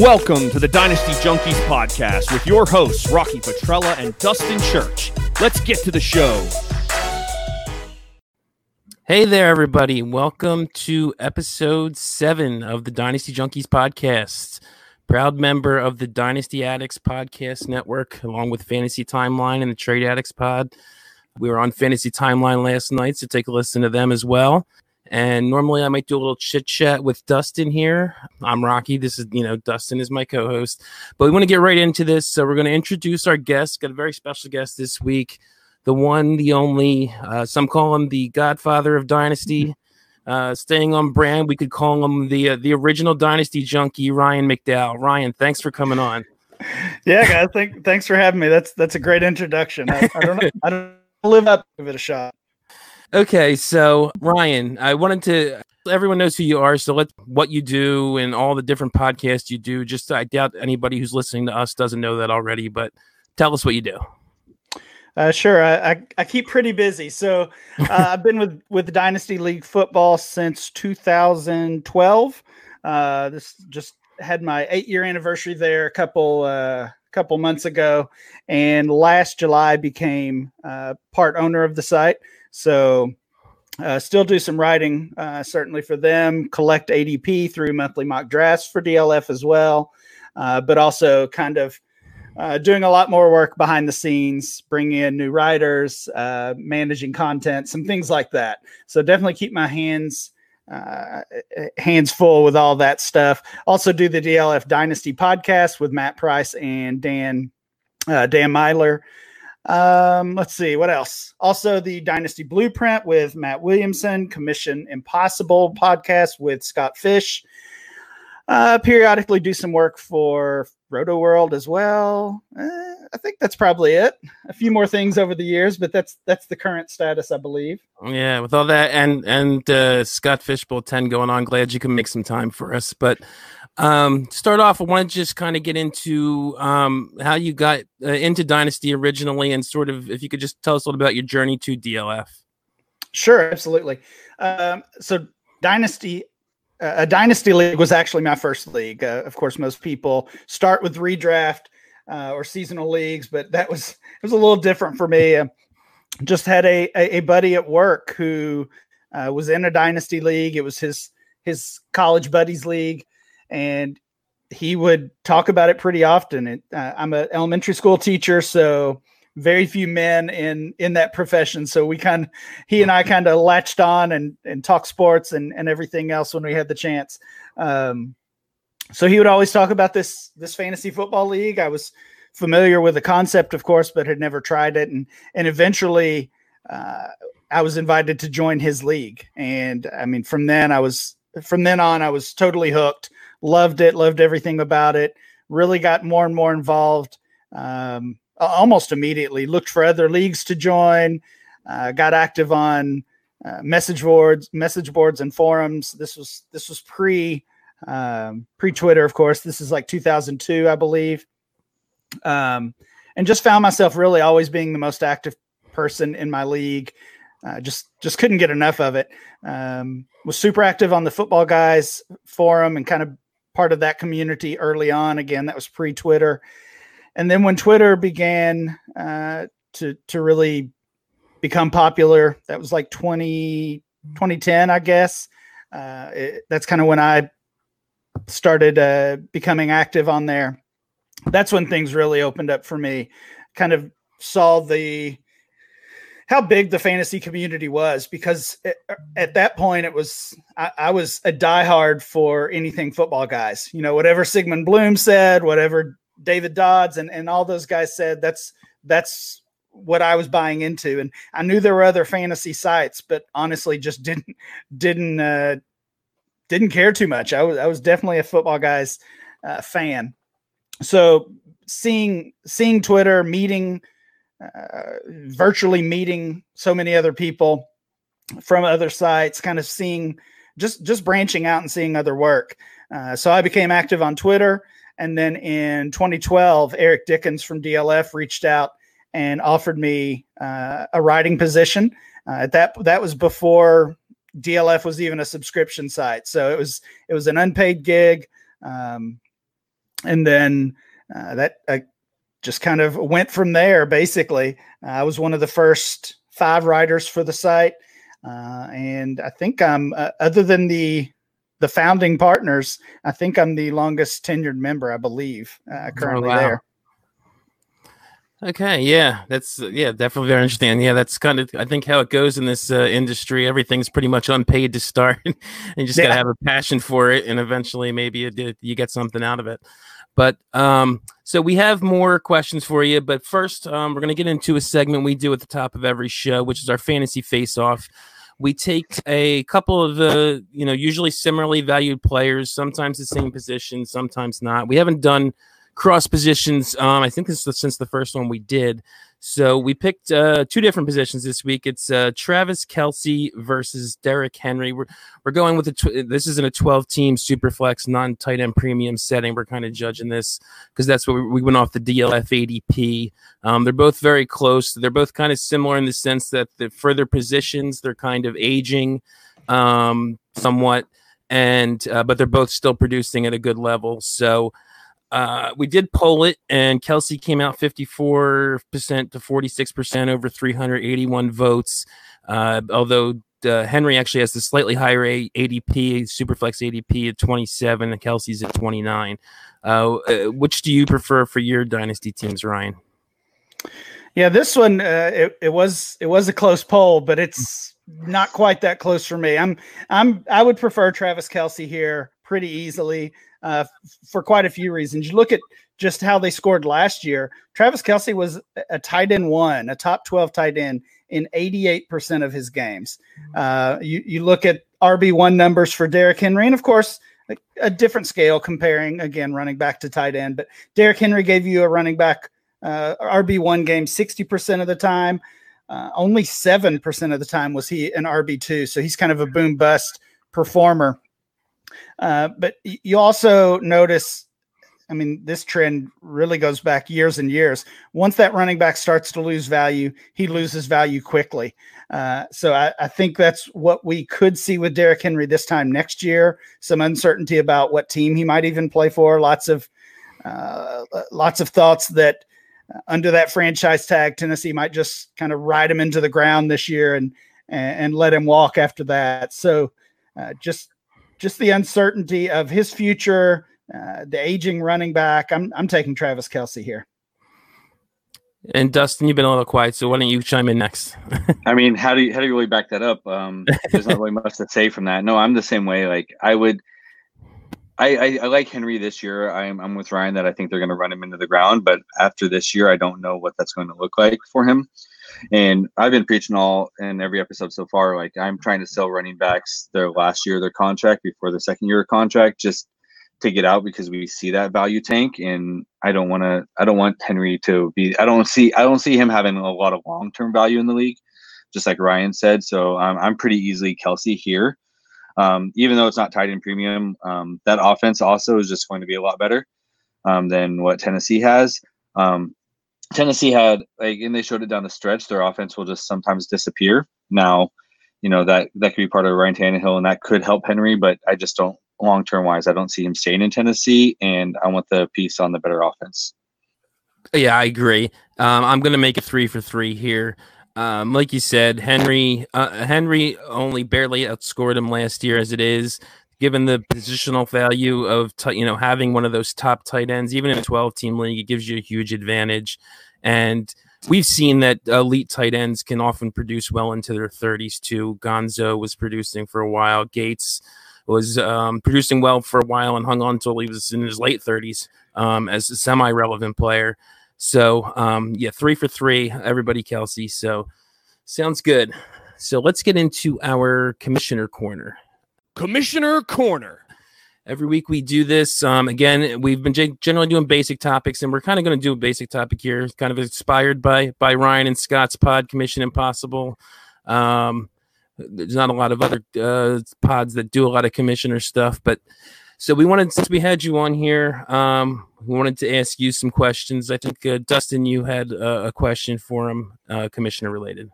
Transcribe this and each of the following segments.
Welcome to the Dynasty Junkies podcast with your hosts, Rocky Petrella and Dustin Church. Let's get to the show. Hey there, everybody. Welcome to episode seven of the Dynasty Junkies podcast. Proud member of the Dynasty Addicts podcast network, along with Fantasy Timeline and the Trade Addicts pod. We were on Fantasy Timeline last night, so take a listen to them as well. And normally I might do a little chit chat with Dustin here. I'm Rocky. This is, you know, Dustin is my co host. But we want to get right into this. So we're going to introduce our guest. Got a very special guest this week. The one, the only, uh, some call him the godfather of Dynasty. Uh, staying on brand, we could call him the uh, the original Dynasty junkie, Ryan McDowell. Ryan, thanks for coming on. Yeah, guys, thank, thanks for having me. That's that's a great introduction. I, I don't I don't live up, give it a shot. Okay, so Ryan, I wanted to. Everyone knows who you are, so let what you do and all the different podcasts you do. Just I doubt anybody who's listening to us doesn't know that already, but tell us what you do. Uh, sure, I, I, I keep pretty busy. So uh, I've been with with Dynasty League football since 2012. Uh, this just had my eight year anniversary there a couple uh, couple months ago, and last July became uh, part owner of the site. So, uh, still do some writing, uh, certainly for them, collect ADP through monthly mock drafts for DLF as well, uh, but also kind of uh, doing a lot more work behind the scenes, bringing in new writers, uh, managing content, some things like that. So, definitely keep my hands. Uh, hands full with all that stuff. Also, do the DLF Dynasty podcast with Matt Price and Dan Dan Meylor. Um, let's see what else. Also, the Dynasty Blueprint with Matt Williamson, Commission Impossible podcast with Scott Fish. Uh, periodically do some work for Rotoworld as well. Uh, I think that's probably it. A few more things over the years, but that's that's the current status, I believe. Yeah, with all that and and uh, Scott Fish Bowl ten going on, glad you can make some time for us. But um, start off, I want to just kind of get into um, how you got uh, into Dynasty originally, and sort of if you could just tell us a little about your journey to DLF. Sure, absolutely. Um, so Dynasty, uh, a Dynasty league was actually my first league. Uh, of course, most people start with redraft uh, or seasonal leagues, but that was it was a little different for me. Uh, just had a, a, a buddy at work who uh, was in a Dynasty league. It was his his college buddies league and he would talk about it pretty often. It, uh, I'm an elementary school teacher, so very few men in in that profession. So we kind he and I kind of latched on and and talk sports and and everything else when we had the chance. Um, so he would always talk about this this fantasy football league. I was familiar with the concept, of course, but had never tried it, and and eventually. Uh, I was invited to join his league, and I mean, from then I was from then on I was totally hooked loved it, loved everything about it. Really got more and more involved um, almost immediately. Looked for other leagues to join. Uh, got active on uh, message boards, message boards, and forums. This was this was pre um, pre Twitter, of course. This is like 2002, I believe. Um, and just found myself really always being the most active person in my league. Uh, just just couldn't get enough of it. Um, was super active on the football guys forum and kind of part of that community early on. Again, that was pre Twitter. And then when Twitter began uh, to, to really become popular, that was like 20, 2010, I guess. Uh, it, that's kind of when I started uh, becoming active on there. That's when things really opened up for me. Kind of saw the how big the fantasy community was because it, at that point it was I, I, was a diehard for anything football guys. You know, whatever Sigmund Bloom said, whatever David Dodds and, and all those guys said, that's that's what I was buying into. And I knew there were other fantasy sites, but honestly just didn't didn't uh, didn't care too much. I was I was definitely a football guys uh, fan. So seeing seeing Twitter, meeting uh, virtually meeting so many other people from other sites, kind of seeing just just branching out and seeing other work. Uh, so I became active on Twitter, and then in 2012, Eric Dickens from DLF reached out and offered me uh, a writing position. Uh, that that was before DLF was even a subscription site, so it was it was an unpaid gig. Um, and then uh, that just kind of went from there. Basically, I was one of the first five writers for the site, uh, and I think I'm uh, other than the the founding partners, I think I'm the longest tenured member. I believe uh, oh, currently oh, wow. there. Okay, yeah, that's yeah, definitely very interesting. Yeah, that's kind of I think how it goes in this uh, industry. Everything's pretty much unpaid to start, and you just yeah. gotta have a passion for it, and eventually maybe it, you get something out of it. But um, so we have more questions for you, but first um, we're gonna get into a segment we do at the top of every show, which is our fantasy face off. We take a couple of the you know usually similarly valued players, sometimes the same position, sometimes not. We haven't done cross positions. Um, I think this is since the first one we did. So we picked uh, two different positions this week. It's uh, Travis Kelce versus Derrick Henry. We're, we're going with a tw- this isn't a 12 team super flex non tight end premium setting. We're kind of judging this because that's what we, we, went off the DLF ADP. Um, they're both very close. They're both kind of similar in the sense that the further positions they're kind of aging um, somewhat, and uh, but they're both still producing at a good level. So uh, we did poll it, and Kelce came out 54% to 46% over 381 votes. Uh, although uh, Henry actually has the slightly higher ADP, Superflex ADP at 27, and Kelce's at 29. Uh, uh, which do you prefer for your dynasty teams, Ryan? Yeah, this one uh, it, it was it was a close poll, but it's not quite that close for me. I'm I'm I would prefer Travis Kelce here pretty easily uh, for quite a few reasons. You look at just how they scored last year. Travis Kelce was a tight end one, a top 12 tight end in 88% of his games. Uh, you, you look at RB1 numbers for Derrick Henry, and of course, a, a, different scale comparing again running back to tight end. But Derrick Henry gave you a running back uh, RB1 game 60% of the time. Uh, only 7% of the time was he an RB2. So he's kind of a boom bust performer. Uh, but you also notice, I mean, this trend really goes back years and years. Once that running back starts to lose value, he loses value quickly. Uh, so I, I, think that's what we could see with Derrick Henry this time next year. Some uncertainty about what team he might even play for. Lots of uh, lots of thoughts that uh, under that franchise tag, Tennessee might just kind of ride him into the ground this year and and, and let him walk after that. So uh, just just the uncertainty of his future, uh, the aging running back. I'm I'm taking Travis Kelce here. And Dustin, you've been a little quiet, so why don't you chime in next? I mean, how do you how do you really back that up? Um, there's not really much to say from that. No, I'm the same way. Like I would, I, I, I like Henry this year. I'm I'm with Ryan that I think they're going to run him into the ground, but after this year, I don't know what that's going to look like for him. And I've been preaching all in every episode so far. Like I'm trying to sell running backs their last year of their contract before the second year of contract, just to get out because we see that value tank. And I don't want to. I don't want Henry to be. I don't see. I don't see him having a lot of long term value in the league, just like Ryan said. So um, I'm pretty easily Kelce here. Um, even though it's not tied in premium, um, that offense also is just going to be a lot better um, than what Tennessee has. Um, Tennessee had like, and they showed it down the stretch. Their offense will just sometimes disappear. Now, you know that that could be part of Ryan Tannehill, and that could help Henry. But I just don't long term wise. I don't see him staying in Tennessee, and I want the piece on the better offense. Yeah, I agree. Um, I'm going to make a three for three here. Um, like you said, Henry uh, Henry only barely outscored him last year as it is given the positional value of t- you know having one of those top tight ends, even in a 12 team league, it gives you a huge advantage. And we've seen that elite tight ends can often produce well into their 30s too. Gonzo was producing for a while. Gates was um, producing well for a while and hung on until he was in his late 30s um, as a semi-relevant player. So um, yeah, three for three, everybody Kelce. So sounds good. So let's get into our commissioner corner. Commissioner Corner. Every week we do this. Um, again, we've been generally doing basic topics, and we're kind of going to do a basic topic here, kind of inspired by by Ryan and Scott's pod, Commission Impossible. Um, there's not a lot of other uh, pods that do a lot of commissioner stuff, but so we wanted since we had you on here, um, we wanted to ask you some questions. I think uh, Dustin, you had uh, a question for him, uh, commissioner related.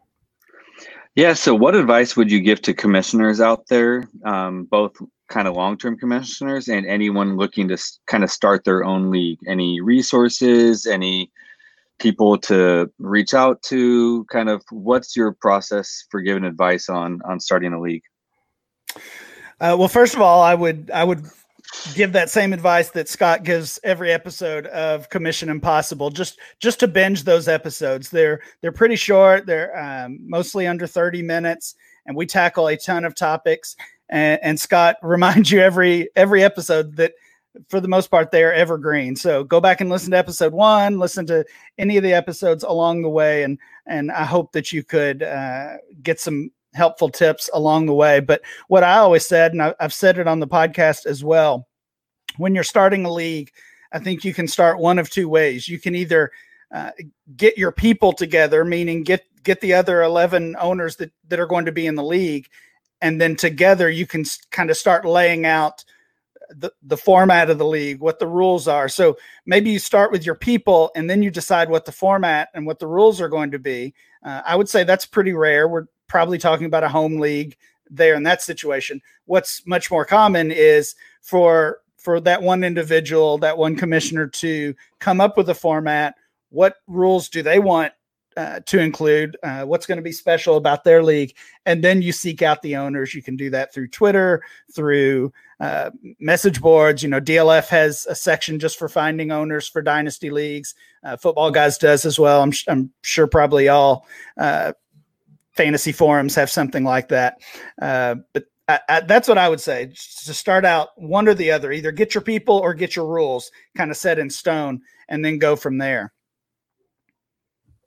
Yeah. So, what advice would you give to commissioners out there, um, both kind of long-term commissioners and anyone looking to kind of start their own league any resources any people to reach out to kind of what's your process for giving advice on on starting a league uh, well first of all i would i would give that same advice that scott gives every episode of commission impossible. Just just to binge those episodes. They're they're pretty short. They're um, mostly under 30 minutes and we tackle a ton of topics. And, and scott reminds you every every episode that for the most part, they are evergreen. So go back and listen to episode one, listen to any of the episodes along the way, and and I hope that you could uh, get some helpful tips along the way. But what I always said, and I've said it on the podcast as well, when you're starting a league, I think you can start one of two ways. You can either uh, get your people together, meaning get get the other eleven owners that that are going to be in the league, and then together you can kind of start laying out the, the format of the league, what the rules are. So maybe you start with your people and then you decide what the format and what the rules are going to be. Uh, I would say that's pretty rare. We're probably talking about a home league there in that situation. What's much more common is for for that one individual, that one commissioner to come up with a format. What rules do they want uh, to include uh, what's going to be special about their league and then you seek out the owners you can do that through twitter through uh, message boards you know dlf has a section just for finding owners for dynasty leagues uh, football guys does as well i'm, I'm sure probably all uh, fantasy forums have something like that but I, I, that's what I would say. To start out one or the other, either get your people or get your rules kind of set in stone, and then go from there.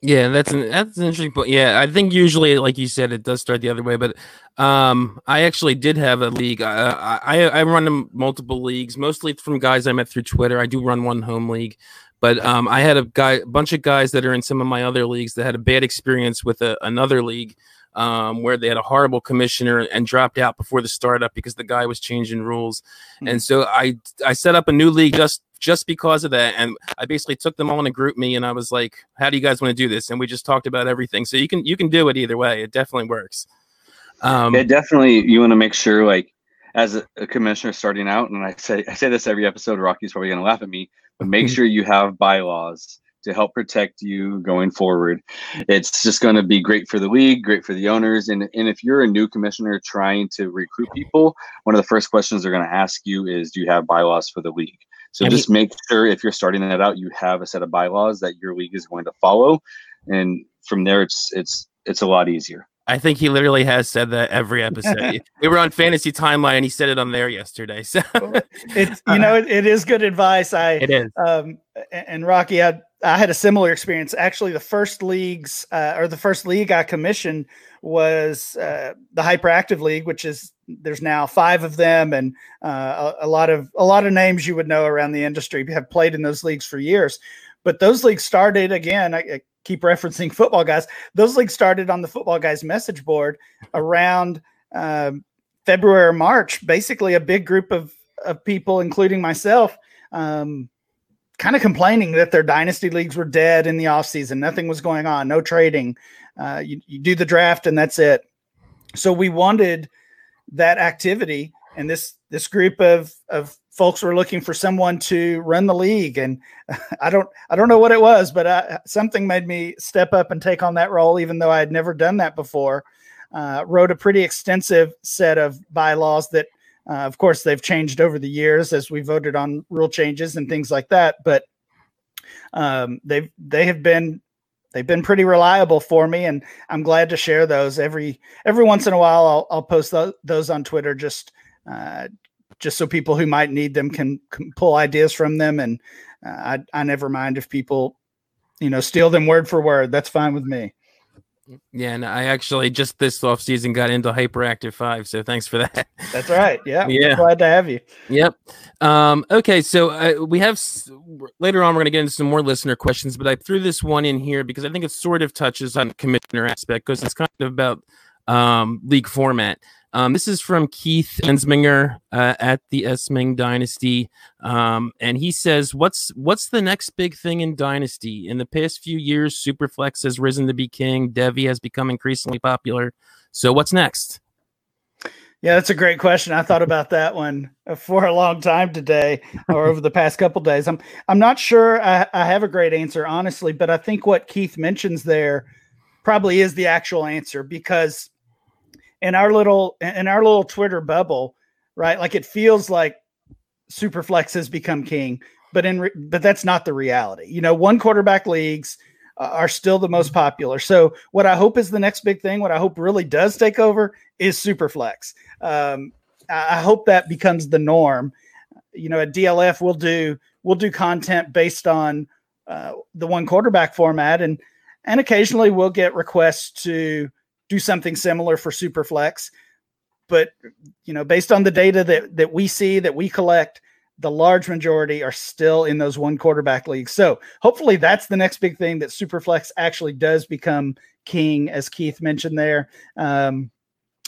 Yeah, that's an that's an interesting point. Yeah, I think usually, like you said, it does start the other way. But um, I actually did have a league. I, I I run multiple leagues, mostly from guys I met through Twitter. I do run one home league, but um, I had a guy, a bunch of guys that are in some of my other leagues that had a bad experience with a, another league um, where they had a horrible commissioner and dropped out before the startup because the guy was changing rules. Mm-hmm. And so I I set up a new league just just because of that. And I basically took them all in a GroupMe and I was like, how do you guys want to do this? And we just talked about everything. So you can, you can do it either way. It definitely works. Um, yeah, definitely. You want to make sure like as a, commissioner starting out, and I say, I say this every episode, Rocky's probably going to laugh at me, but make sure you have bylaws to help protect you going forward. It's just going to be great for the league, great for the owners. And, and if you're a new commissioner trying to recruit people, one of the first questions they're going to ask you is, do you have bylaws for the league? So and just he, make sure if you're starting that out, you have a set of bylaws that your league is going to follow, and from there, it's it's it's a lot easier. I think he literally has said that every episode. we were on Fantasy Timeline, and he said it on there yesterday. So it's you know it, it is good advice. I it is. Um, and Rocky, I I had a similar experience. Actually, the first leagues uh, or the first league I commissioned was uh, the Hyperactive League, which is there's now five of them, and uh, a, a, lot of a lot of names you would know around the industry have played in those leagues for years. But those leagues started again. I, I keep referencing football guys. Those leagues started on the football guys message board around um, February or March. Basically, a big group of of people, including myself. Um, kind of complaining that their dynasty leagues were dead in the offseason. Nothing was going on, no trading. Uh, you, you do the draft and that's it. So we wanted that activity, and this this group of of folks were looking for someone to run the league. And I don't I don't know what it was, but I, something made me step up and take on that role, even though I had never done that before. Uh, wrote a pretty extensive set of bylaws that uh, of course, they've changed over the years as we voted on rule changes and things like that. But um, they've they have been they've been pretty reliable for me, and I'm glad to share those every every once in a while. I'll, I'll post th- those on Twitter just uh, just so people who might need them can, can pull ideas from them. And uh, I I never mind if people you know steal them word for word. That's fine with me. Yeah, and I actually just this off season got into Hyperactive Five, so thanks for that. That's right. Yeah, yeah. glad to have you. Yep. Um, okay, so uh, we have later on we're going to get into some more listener questions, but I threw this one in here because I think it sort of touches on commissioner aspect because it's kind of about um, league format. Um, this is from Keith Ensminger uh, at the Esming Dynasty, um, and he says, "What's what's the next big thing in Dynasty? In the past few years, Superflex has risen to be king. Devy has become increasingly popular. So what's next?" Yeah, that's a great question. I thought about that one for a long time today, or over the past couple days. I'm I'm not sure I, I have a great answer, honestly, but I think what Keith mentions there probably is the actual answer because in our little in our little Twitter bubble, right? Like it feels like Superflex has become king, but in re- but that's not the reality. You know, one quarterback leagues uh, are still the most popular. So what I hope is the next big thing, what I hope really does take over is Superflex. Um, I hope that becomes the norm. You know, at DLF we'll do we'll do content based on uh, the one quarterback format, and and occasionally we'll get requests to do something similar for Superflex. But you know, based on the data that that we see that we collect, the large majority are still in those one quarterback leagues. So hopefully that's the next big thing that Superflex actually does become king, as Keith mentioned there. Um,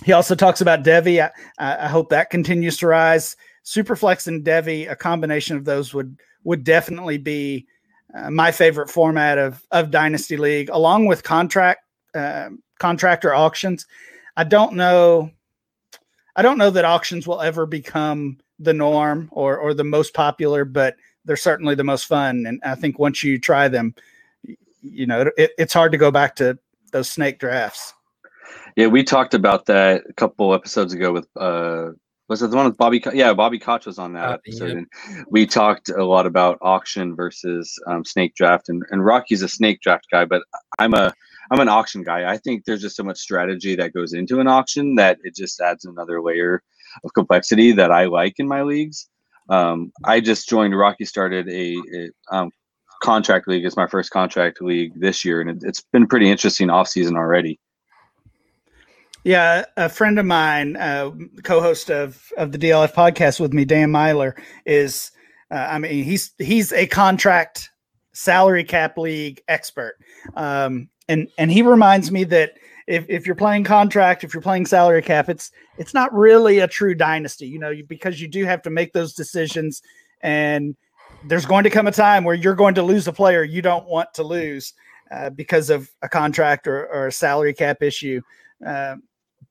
he also talks about Devy. I, I, hope that continues to rise. Superflex and Devy, a combination of those would would definitely be uh, my favorite format of of Dynasty League, along with contract uh, contractor auctions. I don't know. I don't know that auctions will ever become the norm or or the most popular, but they're certainly the most fun. And I think once you try them, you know, it, it's hard to go back to those snake drafts. Yeah, we talked about that a couple episodes ago with uh was it the one with Bobby? Yeah, Bobby Koch was on that uh, episode, yeah. and we talked a lot about auction versus um, snake draft. And, and Rocky's a snake draft guy, but I'm a I'm an auction guy. I think there's just so much strategy that goes into an auction that it just adds another layer of complexity that I like in my leagues. Um, I just joined. Rocky started a, a um, contract league. It's my first contract league this year, and it, has been pretty interesting off season already. Yeah, a friend of mine, uh, co-host of of the DLF podcast with me, Dan Meylor, is. Uh, I mean, he's he's a contract salary cap league expert, um, and and he reminds me that if if you're playing contract, if you're playing salary cap, it's it's not really a true dynasty, you know, because you do have to make those decisions, and there's going to come a time where you're going to lose a player you don't want to lose uh, because of a contract or, or a salary cap issue. Uh,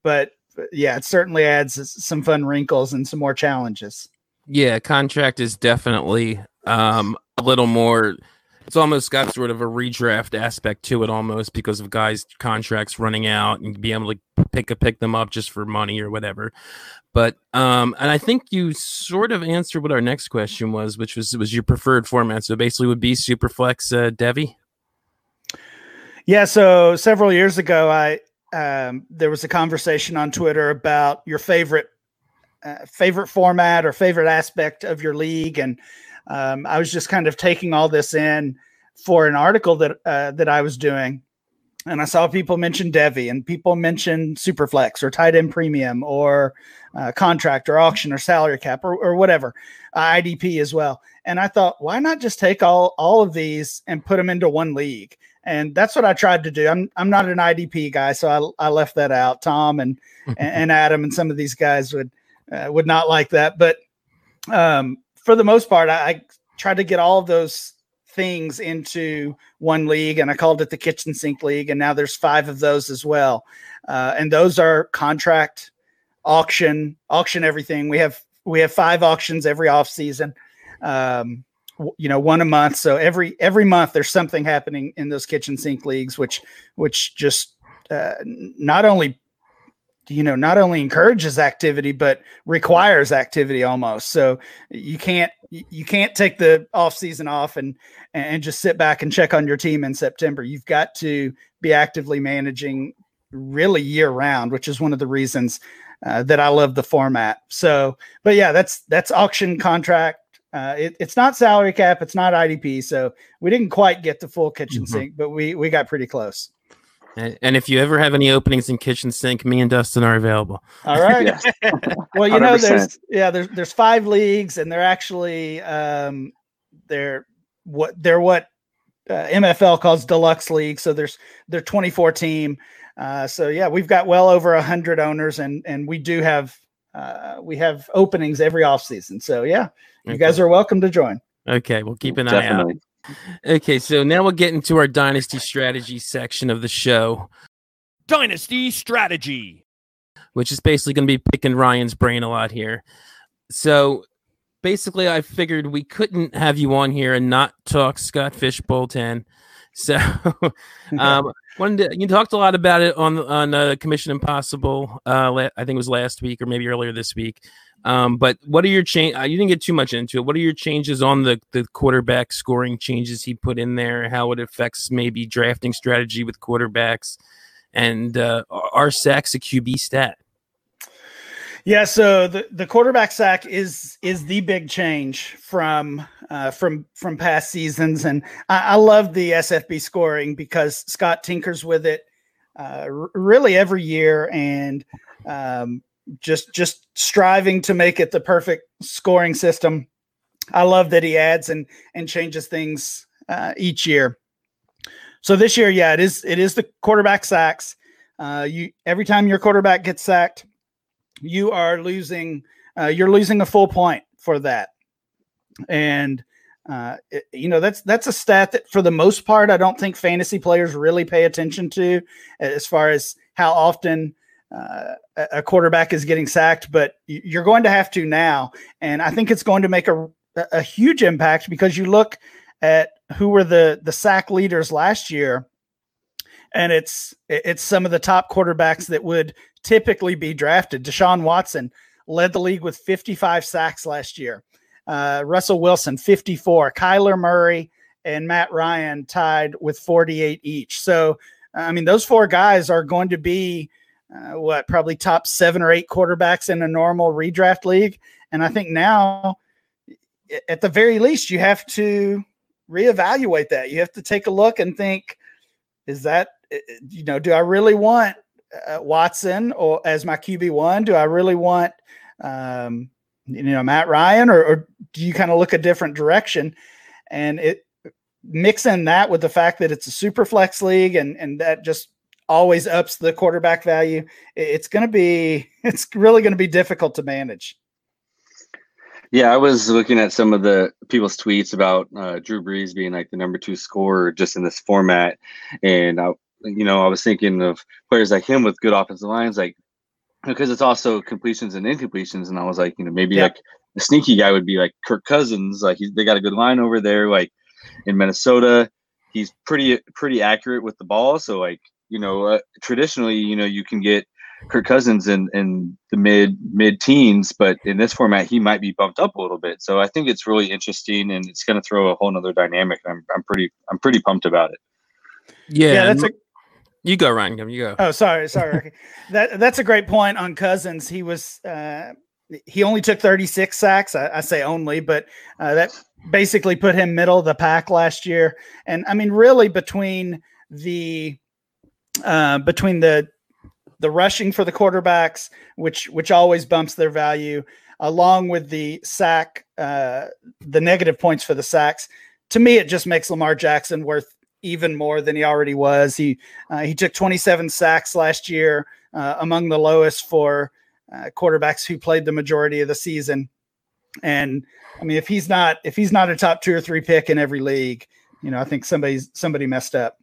but, but yeah, it certainly adds some fun wrinkles and some more challenges. Yeah, contract is definitely um, a little more. It's almost got sort of a redraft aspect to it, almost because of guys' contracts running out and be able to pick a pick them up just for money or whatever. But um, and I think you sort of answered what our next question was, which was was your preferred format. So basically, would be Superflex uh, devy Yeah. So several years ago, I um, there was a conversation on Twitter about your favorite uh, favorite format or favorite aspect of your league, and um, I was just kind of taking all this in for an article that uh, that I was doing, and I saw people mention Devy and people mention Superflex or tight end premium or uh, contract or auction or salary cap or, or whatever, uh, IDP as well. And I thought, why not just take all all of these and put them into one league? and that's what I tried to do. I'm I'm not an IDP guy, so I I left that out. Tom and and Adam and some of these guys would uh, would not like that, but um, for the most part, I, I tried to get all of those things into one league, and I called it the Kitchen Sink League, and now there's five of those as well, uh, and those are contract, auction, auction everything. We have we have five auctions every off season. Um, you know one a month so every every month there's something happening in those kitchen sink leagues which which just uh, not only you know not only encourages activity but requires activity almost so you can't you can't take the off season off and and just sit back and check on your team in september you've got to be actively managing really year round which is one of the reasons uh, that i love the format so but yeah that's that's auction contract uh, it, it's not salary cap, it's not IDP, so we didn't quite get the full kitchen mm-hmm. sink, but we we got pretty close. And, and, if you ever have any openings in kitchen sink, me and Dustin are available. All right. well, you know, 100%. there's yeah, there's there's five leagues, and they're actually um, they're what they're what uh, MFL calls deluxe league. So there's they're 24 team. Uh, so yeah, we've got well over a hundred owners, and and we do have uh, we have openings every off season. So yeah, you okay. guys are welcome to join. Okay, we'll keep an Definitely. eye out. Okay, so now we'll get into our dynasty strategy section of the show. Dynasty strategy. which is basically going to be picking Ryan's brain a lot here. So basically, I figured we couldn't have you on here and not talk Scott Fish Bowl 10. So, um, to, you talked a lot about it on on uh, Commission Impossible. Uh, la- I think it was last week or maybe earlier this week. Um, but what are your change? Uh, you didn't get too much into it. What are your changes on the the quarterback scoring changes he put in there? How it affects maybe drafting strategy with quarterbacks, and uh, are sacks a QB stat? Yeah, so the, the quarterback sack is is the big change from uh, from from past seasons, and I, I, love the SFB scoring because Scott tinkers with it uh, r- really every year, and um, just just striving to make it the perfect scoring system. I love that he adds and and changes things uh, each year. So this year, yeah, it is it is the quarterback sacks. Uh, you every time your quarterback gets sacked you are losing uh, you're losing a full point for that and uh, it, you know that's that's a stat that for the most part i don't think fantasy players really pay attention to as far as how often uh, a quarterback is getting sacked but you're going to have to now and i think it's going to make a, a huge impact because you look at who were the the sack leaders last year and it's it's some of the top quarterbacks that would typically be drafted. Deshaun Watson led the league with 55 sacks last year. Uh, Russell Wilson 54, Kyler Murray and Matt Ryan tied with 48 each. So I mean those four guys are going to be uh, what probably top seven or eight quarterbacks in a normal redraft league, and I think now at the very least you have to reevaluate that. You have to take a look and think, is that uh, you know, do I really want uh, Watson or as my QB one? Do I really want um, you know Matt Ryan, or, or do you kind of look a different direction? And it mixing that with the fact that it's a super flex league, and and that just always ups the quarterback value. It's going to be it's really going to be difficult to manage. Yeah, I was looking at some of the people's tweets about uh, Drew Brees being like the number two scorer just in this format, and I, you know, I was thinking of players like him with good offensive lines, like because it's also completions and incompletions. And I was like, you know, maybe yeah. like the sneaky guy would be like Kirk Cousins. Like they got a good line over there. Like in Minnesota, he's pretty pretty accurate with the ball. So like you know, uh, traditionally, you know, you can get Kirk Cousins in in the mid mid teens, but in this format, he might be bumped up a little bit. So I think it's really interesting, and it's going to throw a whole other dynamic. I'm I'm pretty I'm pretty pumped about it. Yeah, yeah that's a you go, Ryan. You go. Oh, sorry, sorry. that that's a great point on Cousins. He was uh, he only took 36 sacks. I, I say only, but uh, that basically put him middle of the pack last year. And I mean, really between the uh, between the the rushing for the quarterbacks, which which always bumps their value, along with the sack, uh, the negative points for the sacks. To me, it just makes Lamar Jackson worth even more than he already was. He uh, he took 27 sacks last year, uh, among the lowest for uh, quarterbacks who played the majority of the season. And I mean, if he's not if he's not a top two or three pick in every league, you know, I think somebody's somebody messed up.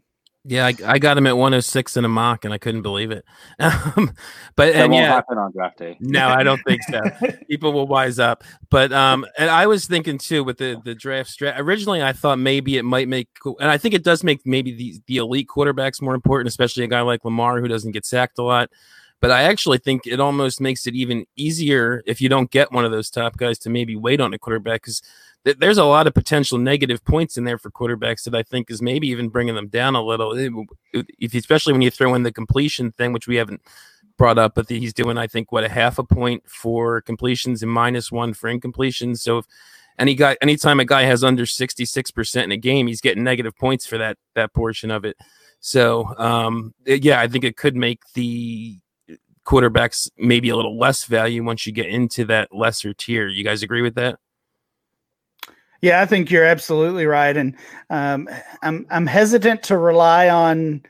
Yeah, I, I, got him at 106 in a mock, and I couldn't believe it. Um, but that and won't yeah, happen on draft day. no, I don't think so. People will wise up. But um, and I was thinking too with the the draft strat. Originally, I thought maybe it might make, and I think it does make maybe the the elite quarterbacks more important, especially a guy like Lamar who doesn't get sacked a lot. But I actually think it almost makes it even easier if you don't get one of those top guys to maybe wait on a quarterback because there's a lot of potential negative points in there for quarterbacks that I think is maybe even bringing them down a little. If, especially when you throw in the completion thing, which we haven't brought up, but he's doing, I think, what a half a point for completions and minus one for incompletions. So if any guy, anytime a guy has under 66% in a game, he's getting negative points for that, that portion of it. So, um, yeah, I think it could make the quarterbacks maybe a little less value once you get into that lesser tier. You guys agree with that? Yeah, I think you're absolutely right, and um, I'm I'm hesitant to rely on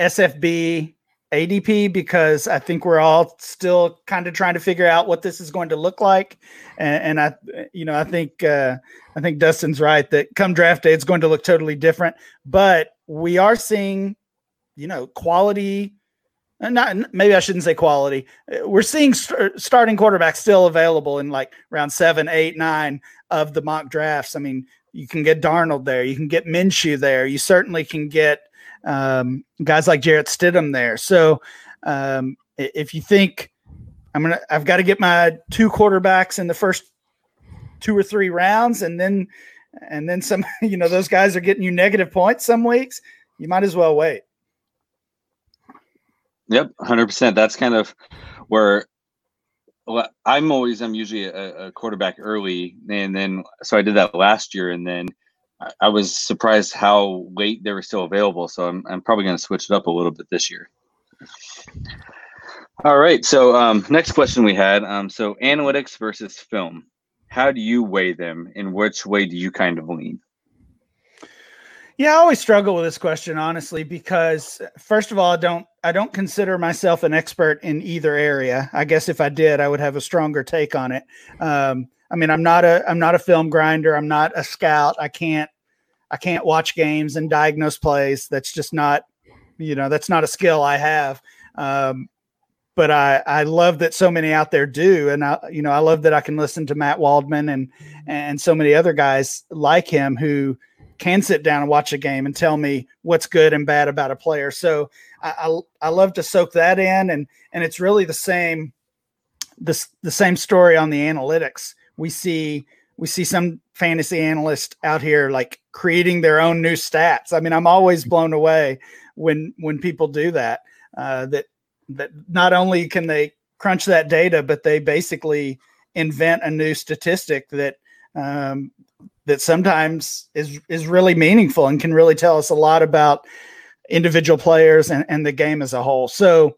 SFB ADP because I think we're all still kind of trying to figure out what this is going to look like, and, and I, you know, I think uh, I think Dustin's right that come draft day it's going to look totally different, but we are seeing, you know, quality not maybe I shouldn't say quality. Uh, we're seeing st- starting quarterbacks still available in like round seven, eight, nine of the mock drafts. I mean, you can get Darnold there, you can get Minshew there, you certainly can get um, guys like Jarrett Stidham there. So um, if you think I'm gonna, I've got to get my two quarterbacks in the first two or three rounds, and then and then some, you know, those guys are getting you negative points some weeks. You might as well wait. Yep, hundred percent. That's kind of where well, I'm always I'm usually a, a, quarterback early, and then so I did that last year, and then I, I was surprised how late they were still available. So I'm I'm probably going to switch it up a little bit this year. All right. So um, next question we had. Um, so analytics versus film. How do you weigh them, and which way do you kind of lean? Yeah, I always struggle with this question honestly because first of all, I don't I don't consider myself an expert in either area. I guess if I did, I would have a stronger take on it. Um, I mean, I'm not a I'm not a film grinder. I'm not a scout. I can't I can't watch games and diagnose plays. That's just not you know that's not a skill I have. Um, but I I love that so many out there do, and I you know I love that I can listen to Matt Waldman and and so many other guys like him who can sit down and watch a game and tell me what's good and bad about a player. So I, I, I love to soak that in, and and it's really the same the the same story on the analytics. We see we see some fantasy analysts out here like creating their own new stats. I mean, I'm always blown away when when people do that. Uh, that that not only can they crunch that data, but they basically invent a new statistic that um, that sometimes is is really meaningful and can really tell us a lot about individual players and, and the game as a whole. So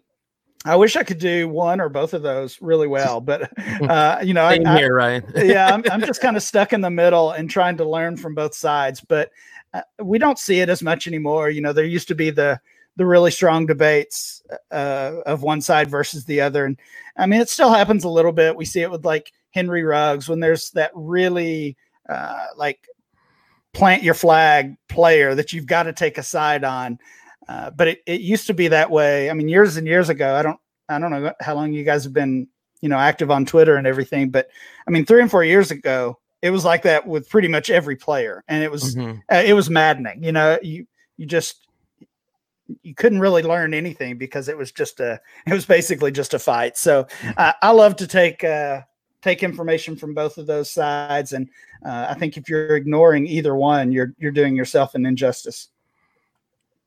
I wish I could do one or both of those really well, but uh, you know, Same I, here, Ryan. yeah, I'm, I'm just kind of stuck in the middle and trying to learn from both sides. But uh, we don't see it as much anymore. You know, there used to be the the really strong debates uh, of one side versus the other, and I mean, it still happens a little bit. We see it with like Henry Ruggs when there's that really uh, like plant your flag player that you've got to take a side on. Uh, but it, it used to be that way. I mean, years and years ago, I don't, I don't know how long you guys have been, you know, active on Twitter and everything, but I mean, three and four years ago, it was like that with pretty much every player, and it was, mm-hmm. uh, it was maddening. You know, you, you just, you couldn't really learn anything because it was just a, it was basically just a fight. So uh, I love to take, uh, take information from both of those sides. And uh, I think if you're ignoring either one, you're you're doing yourself an injustice.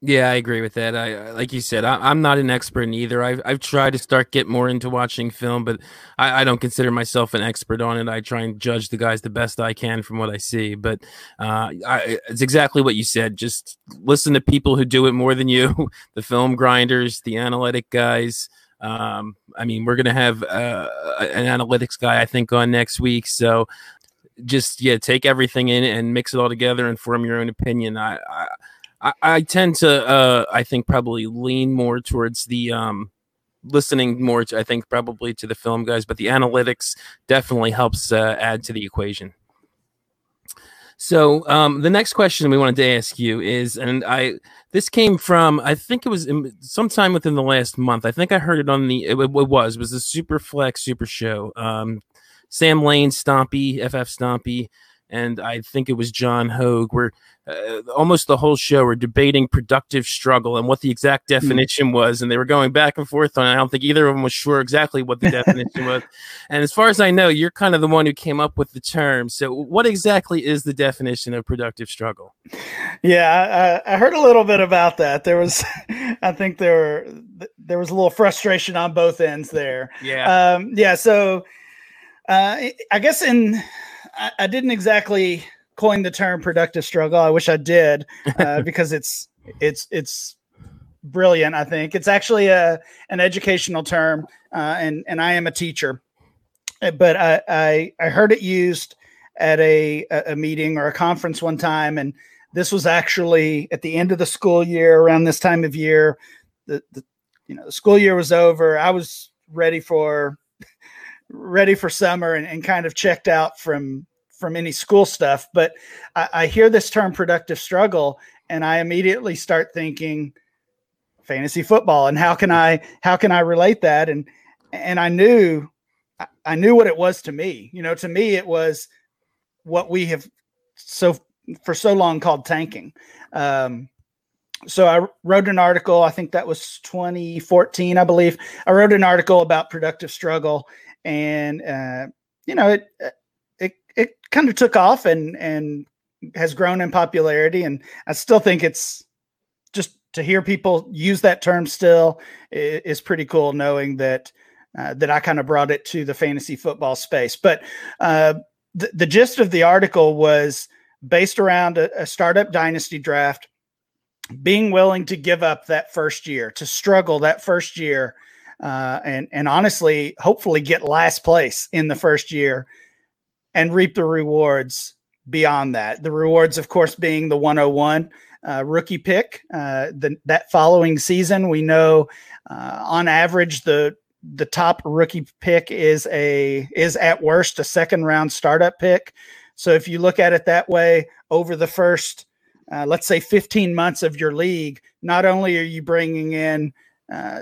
Yeah, I agree with that. I like you said, I, am not an expert in either. I've I've tried to start get more into watching film, but I, I, don't consider myself an expert on it. I try and judge the guys the best I can from what I see. But uh, I, it's exactly what you said. Just listen to people who do it more than you, the film grinders, the analytic guys. Um, I mean, we're going to have uh, an analytics guy, I think, on next week. So just, yeah, take everything in and mix it all together and form your own opinion. I, I, I tend to, uh, I think, probably lean more towards the, um, listening more to, I think, probably to the film guys, but the analytics definitely helps uh, add to the equation. So um, the next question we wanted to ask you is, and I this came from I think it was in, sometime within the last month. I think I heard it on the it, it was it was the Super Flex Super Show. Um, Sam Lane, Stompy, FF Stompy, and I think it was John Hogue. Where uh, almost the whole show were debating productive struggle and what the exact hmm. definition was, and they were going back and forth on. It. I don't think either of them was sure exactly what the definition was. And as far as I know, you're kind of the one who came up with the term. So, what exactly is the definition of productive struggle? Yeah, I, I heard a little bit about that. There was, I think there were there was a little frustration on both ends there. Yeah, um, yeah. So, uh, I guess in I, I didn't exactly coin the term productive struggle. I wish I did uh, because it's it's it's brilliant. I think it's actually a an educational term, uh, and and I am a teacher, uh, but I, I I, heard it used at a a meeting or a conference one time, and this was actually at the end of the school year, around this time of year. The, the you know the school year was over. I was ready for ready for summer and, and kind of checked out from from any school stuff, but I, I hear this term productive struggle, and I immediately start thinking fantasy football and how can I how can I relate that and and I knew I knew what it was to me. You know, to me it was what we have so for so long called tanking. Um, so I wrote an article. I think that was 2014, I believe. I wrote an article about productive struggle, and uh, you know, it it it kind of took off and and has grown in popularity. And I still think it's just to hear people use that term still is pretty cool, knowing that uh, that I kind of brought it to the fantasy football space. But uh, the, the gist of the article was based around a, a startup dynasty draft being willing to give up that first year, to struggle that first year, uh, and and honestly, hopefully get last place in the first year, and reap the rewards beyond that. The rewards, of course, being the 101 uh, rookie pick. Uh, the, that following season, we know uh, on average the the top rookie pick is a is at worst a second round startup pick. So if you look at it that way, over the first uh, let's say 15 months of your league, not only are you bringing in uh,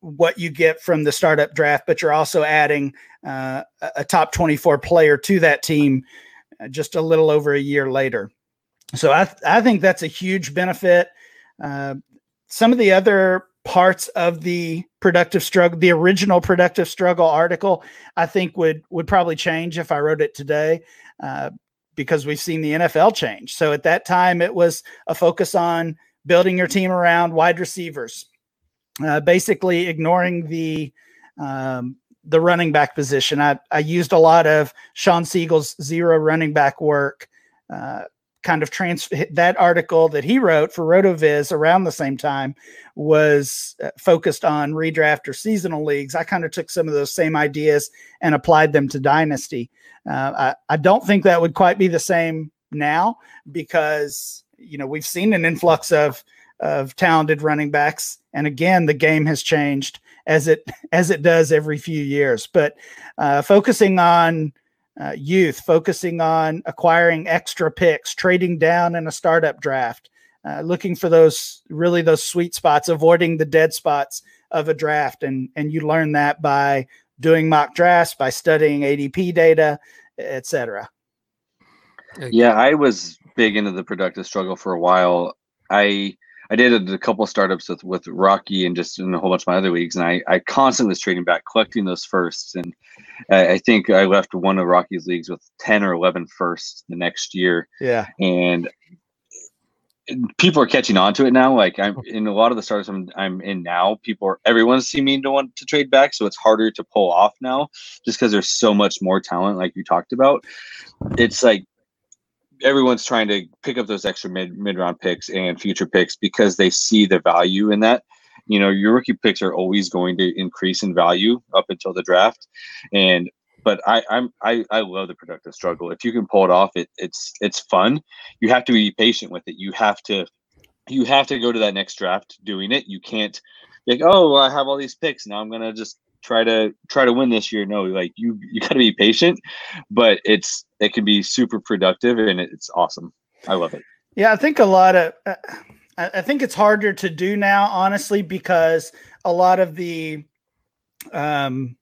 what you get from the startup draft, but you're also adding uh, a top 24 player to that team uh, just a little over a year later. So I, th- I think that's a huge benefit. Uh, some of the other parts of the productive struggle, the original productive struggle article, I think would would probably change if I wrote it today. Uh, because we've seen the NFL change. So at that time, it was a focus on building your team around wide receivers, uh, basically ignoring the um, the running back position. I, I used a lot of Shawn Siegele's zero running back work. Uh, kind of trans that article that he wrote for RotoViz around the same time was uh, focused on redraft or seasonal leagues. I kind of took some of those same ideas and applied them to Dynasty. Uh, I, I don't think that would quite be the same now because you know we've seen an influx of of talented running backs, and again the game has changed as it as it does every few years. But uh, focusing on uh, youth, focusing on acquiring extra picks, trading down in a startup draft, uh, looking for those really those sweet spots, avoiding the dead spots of a draft, and and you learn that by doing mock drafts, by studying ADP data, etc. Yeah, I was big into the productive struggle for a while. I I did a, couple startups with, with Rocky and just in a whole bunch of my other leagues, and I, I constantly was trading back, collecting those firsts. And I, I think I left one of Rocky's leagues with 10 or 11 firsts the next year. Yeah. And people are catching on to it now. Like I'm in a lot of the startups I'm, I'm in now, people are everyone's seeming to want to trade back. So it's harder to pull off now just because there's so much more talent, like you talked about. It's like everyone's trying to pick up those extra mid mid round picks and future picks because they see the value in that. You know, your rookie picks are always going to increase in value up until the draft. And but I, I'm I, I love the productive struggle. If you can pull it off, it it's it's fun. You have to be patient with it. You have to you have to go to that next draft doing it. You can't like, oh, I have all these picks now. I'm gonna just try to try to win this year. No, like you you got to be patient, but it's it can be super productive and it's awesome. I love it. Yeah, I think a lot of uh, I think it's harder to do now, honestly, because a lot of the um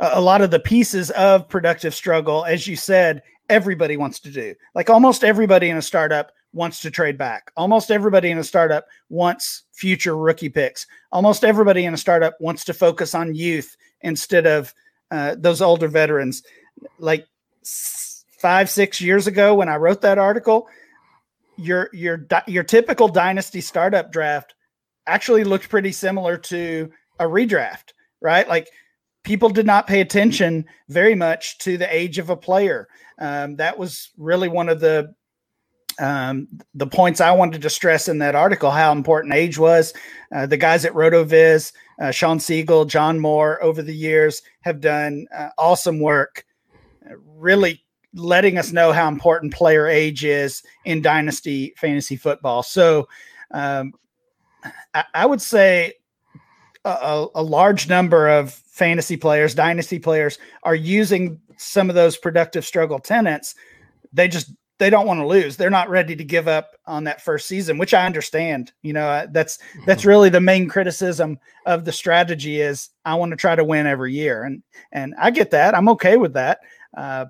a lot of the pieces of productive struggle, as you said, everybody wants to do. Like almost everybody in a startup wants to trade back. Almost everybody in a startup wants future rookie picks. Almost everybody in a startup wants to focus on youth instead of uh, those older veterans. Like five, six years ago, when I wrote that article, your your your typical dynasty startup draft actually looked pretty similar to a redraft, right? Like people did not pay attention very much to the age of a player. Um, that was really one of the um, the points I wanted to stress in that article how important age was. Uh, the guys at RotoViz, uh, Shawn Siegele, John Moore, over the years have done uh, awesome work, really letting us know how important player age is in dynasty fantasy football. So um, I, I, would say a, a large number of fantasy players, dynasty players are using some of those productive struggle tenants. They just they don't want to lose. They're not ready to give up on that first season, which I understand. You know, that's that's mm-hmm. really the main criticism of the strategy is I want to try to win every year, and and I get that. I'm okay with that. Uh,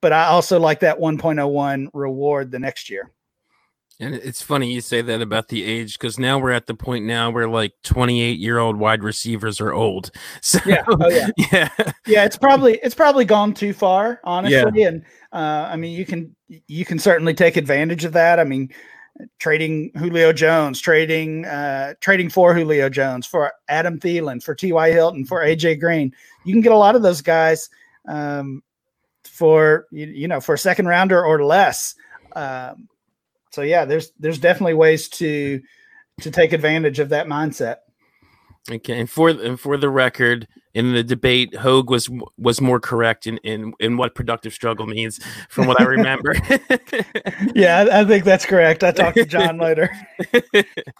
but I also like that 1.01 reward the next year. And it's funny you say that about the age because now we're at the point now where like 28 year old wide receivers are old. So yeah, oh, yeah, yeah, yeah. It's probably it's probably gone too far, honestly. Yeah. And uh, I mean, you can you can certainly take advantage of that. I mean, trading Julio Jones, trading uh, trading for Julio Jones, for Adam Thielen, for T.Y. Hilton, for AJ Green. You can get a lot of those guys um, for you, you know for a second rounder or less. Um, so yeah, there's there's definitely ways to to take advantage of that mindset. Okay, and for and for the record, in the debate, Hogue was was more correct in in, in what productive struggle means, from what I remember. yeah, I, I, think that's correct. I talked to John later.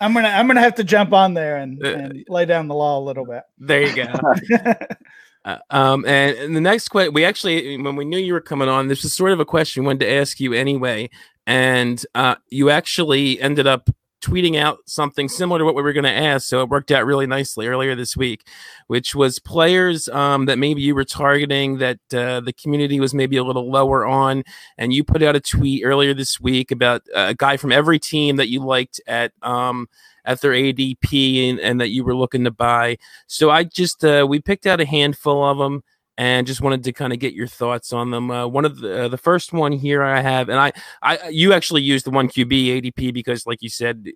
I'm gonna I'm gonna have to jump on there and, uh, and lay down the law a little bit. There you go. Uh, um, and, and, the next question, we actually, when we knew you were coming on, this is sort of a question we wanted to ask you anyway and uh, you actually ended up tweeting out something similar to what we were going to ask. So it worked out really nicely earlier this week, which was players um, that maybe you were targeting that uh, the community was maybe a little lower on. And you put out a tweet earlier this week about a guy from every team that you liked at. Um, at their ADP and, and that you were looking to buy. So I just, uh, we picked out a handful of them and just wanted to kind of get your thoughts on them. Uh, one of the uh, the first one here I have, and I I you actually used the one QB ADP because, like you said,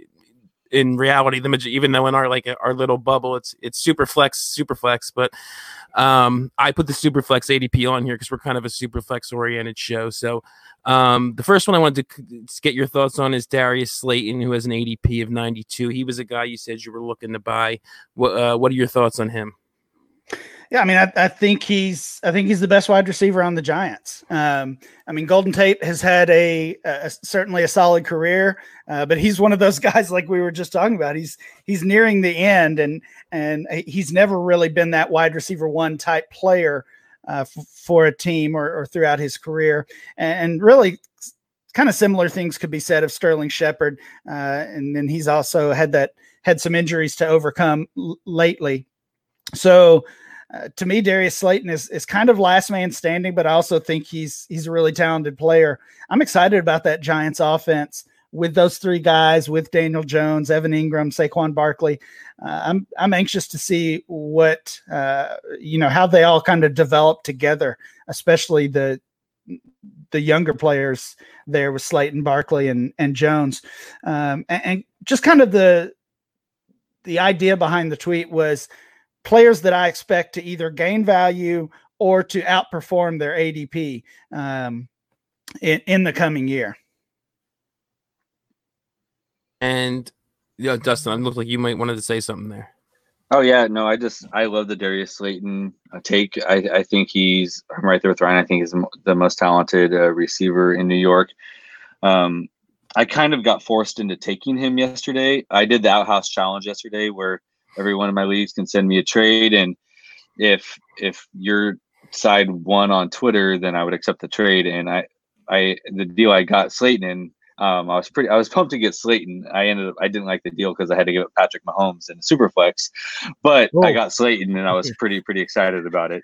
in reality, the even though in our like our little bubble, it's it's super flex, super flex, but um, I put the super flex ADP on here because we're kind of a super flex oriented show. So um, the first one I wanted to get your thoughts on is Darius Slayton, who has an ADP of 92. He was a guy you said you were looking to buy. What uh, what are your thoughts on him? Yeah, I mean, I, I, think he's I think he's the best wide receiver on the Giants. Um, I mean, Golden Tate has had a, a certainly a solid career, uh, but he's one of those guys like we were just talking about. He's he's nearing the end, and and he's never really been that wide receiver one type player uh, f- for a team or, or, throughout his career, and, and, really. Kind of similar things could be said of Sterling Shepard, uh, and then he's also had that had some injuries to overcome l- lately. So uh, to me, Darius Slayton is is kind of last man standing, but I also think he's he's a really talented player. I'm excited about that Giants offense with those three guys, with Daniel Jones, Evan Engram, Saquon Barkley. Uh, I'm I'm anxious to see what uh, you know how they all kind of develop together, especially the the younger players there with Slayton, Barkley, and and Jones, um, and, and just kind of the the idea behind the tweet was players that I expect to either gain value or to outperform their ADP um, in, in the coming year. And yeah, Dustin, it looked like you might wanted to say something there. Oh yeah, no, I just I love the Darius Slayton uh, take. I, I think he's I'm right there with Ryan. I think he's the most talented uh, receiver in New York. Um, I kind of got forced into taking him yesterday. I did the outhouse challenge yesterday where every one of my leagues can send me a trade and if if your side won on Twitter, then I would accept the trade. And I I the deal I got Slayton in, um, I was pretty I was pumped to get Slayton. I ended up I didn't like the deal because I had to give up Patrick Mahomes and Superflex, but Whoa. I got Slayton and I was pretty pretty excited about it.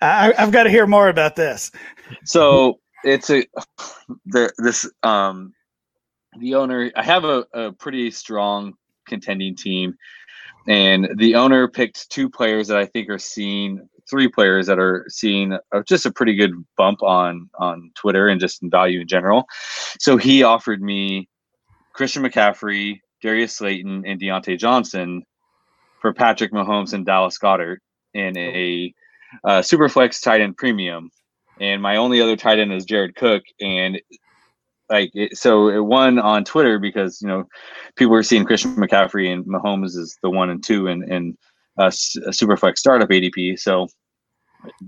I, have got to hear more about this. So it's a the this um the owner I have a, a pretty strong contending team and the owner picked two players that I think are seeing three players that are seeing just a pretty good bump on on Twitter and just in value in general. So he offered me Christian McCaffrey, Darius Slayton, and Diontae Johnson for Patrick Mahomes and Dallas Goedert in a uh, Superflex tight end premium. And my only other tight end is Jared Cook, and like it, so it won on Twitter because you know people were seeing Christian McCaffrey and Mahomes is the one and two and and uh, Superflex startup ADP. So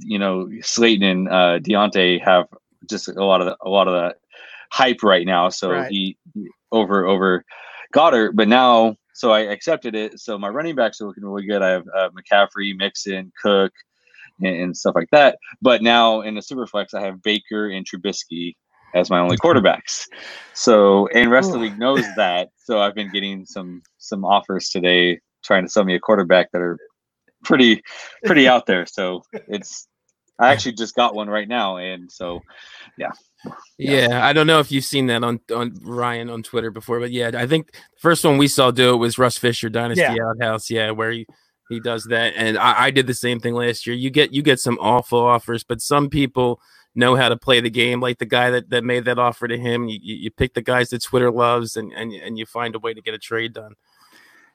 you know Slayton and uh, Diontae have just a lot of the, a lot of the hype right now. So right. he over over Goedert, but now so I accepted it. So my running backs are looking really good. I have uh, McCaffrey, Mixon, Cook, and, and, stuff like that. But now in the Superflex, I have Baker and Trubisky as my only quarterbacks. So, and rest of the league knows that. So I've been getting some some offers today trying to sell me a quarterback that are pretty pretty out there. So it's I actually just got one right now, and so yeah. Yeah. yeah, I don't know if you've seen that on on Ryan on Twitter before, but yeah, I think the first one we saw do it was Russ Fisher Dynasty yeah. Outhouse, yeah, where he he does that, and I, I did the same thing last year. You get you get some awful offers, but some people know how to play the game, like the guy that, that made that offer to him. You, you pick the guys that Twitter loves, and and and you find a way to get a trade done.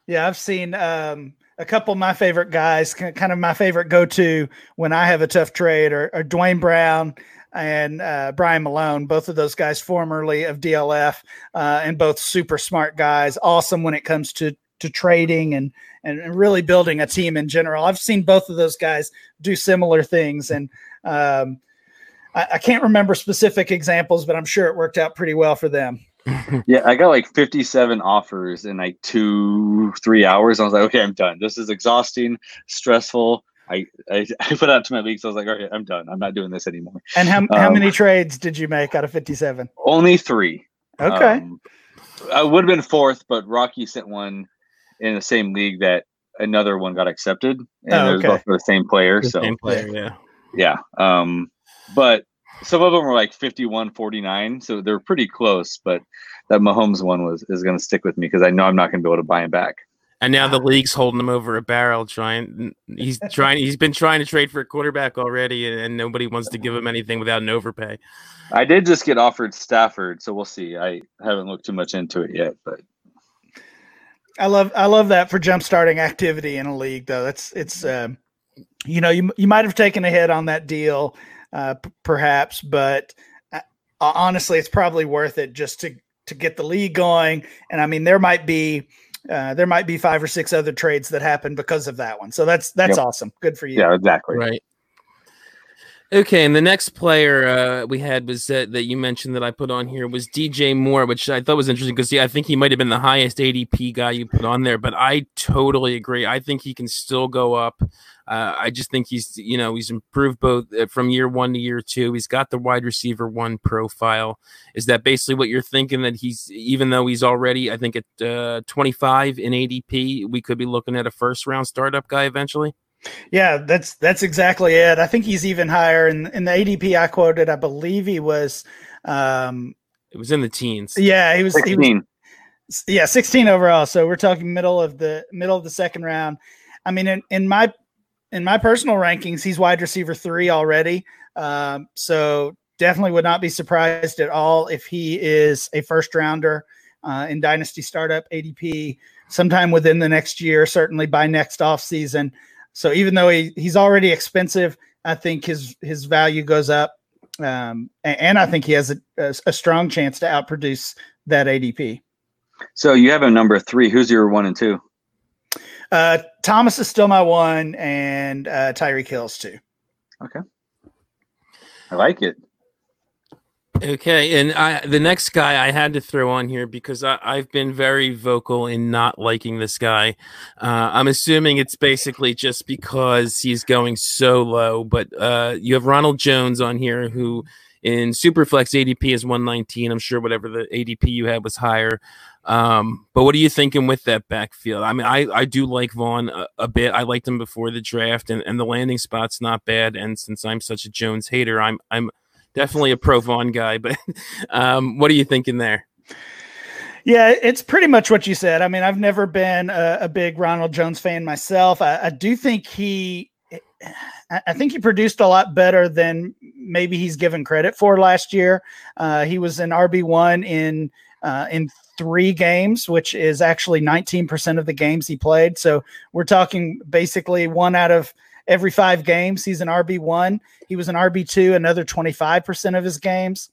Yeah, I've seen um, a couple of my favorite guys, kind of my favorite go to when I have a tough trade, or, or Duane Brown and uh, Brian Malone, both of those guys formerly of DLF, uh, and both super smart guys. Awesome when it comes to to trading and, and really building a team in general. I've seen both of those guys do similar things, and um, I, I can't remember specific examples, but I'm sure it worked out pretty well for them. yeah, I got like 57 offers in like two, three hours. I was like, okay, I'm done. This is exhausting, stressful. I, I, I put out to my league, so I was like, okay, I'm done. I'm not doing this anymore. And how, how um, many trades did you make out of 57? Only three. Okay. Um, I would have been fourth, but Rocky sent one in the same league that another one got accepted, and oh, okay. it was both for the same player. The so same player, yeah, yeah. Um, but some of them were like 51 49 so they're pretty close but that mahomes one was is going to stick with me because i know i'm not going to be able to buy him back. And now the league's holding him over a barrel trying he's trying he's been trying to trade for a quarterback already and, and nobody wants to give him anything without an overpay i did just get offered stafford so we'll see. I haven't looked too much into it yet but i love i love that for jump starting activity in a league though. That's it's um you know you, you might have taken a hit on that deal uh, p- perhaps, but uh, honestly, it's probably worth it just to to get the league going. And I mean, there might be uh, there might be five or six other trades that happen because of that one. So that's that's yep. awesome. Good for you. Yeah, exactly. Right. Okay, and the next player uh, we had was that, that you mentioned that I put on here was DJ Moore, which I thought was interesting because yeah, I think he might have been the highest ADP guy you put on there, but I totally agree. I think he can still go up. Uh, I just think he's you know he's improved both uh, from year one to year two. He's got the wide receiver one profile. Is that basically what you're thinking? That he's even though he's already I think at uh, 25 in ADP, we could be looking at a first round startup guy eventually. Yeah, that's that's exactly it. I think he's even higher in in the ADP I quoted. I believe he was. Um, it was in the teens. Yeah, he was. 16. He was, yeah, sixteen overall. So we're talking middle of the middle of the second round. I mean, in, in my in my personal rankings, he's wide receiver three already. Um, so definitely would not be surprised at all if he is a first rounder uh, in dynasty startup ADP sometime within the next year, certainly by next off season. So even though he, he's already expensive, I think his his value goes up, um, and, and, I think he has a, a, a, strong chance to outproduce that ADP. So you have a number three. Who's your one and two? Uh, Thomas is still my one, and uh, Tyreek Hill's two. Okay, I like it. Okay, and I, the next guy I had to throw on here because I, have been very vocal in not liking this guy. Uh, I'm assuming it's basically just because he's going so low. But uh, you have Ronald Jones on here, who in Superflex ADP is 119. I'm sure whatever the ADP you had was higher. Um, but what are you thinking with that backfield? I mean, I, I do like Vaughn a, a, bit. I liked him before the draft, and, and the landing spot's not bad. And since I'm such a Jones hater, I'm I'm definitely a pro Vaughn guy. But um, what are you thinking there? Yeah, it's pretty much what you said. I mean, I've never been a, a big Ronald Jones fan myself. I, I, do think he, I think he produced a lot better than maybe he's given credit for last year. Uh, he was an RB one in uh, in three games, which is actually 19% of the games he played. So we're talking basically one out of every five games. He's an RB1. He was an RB2 another 25% of his games.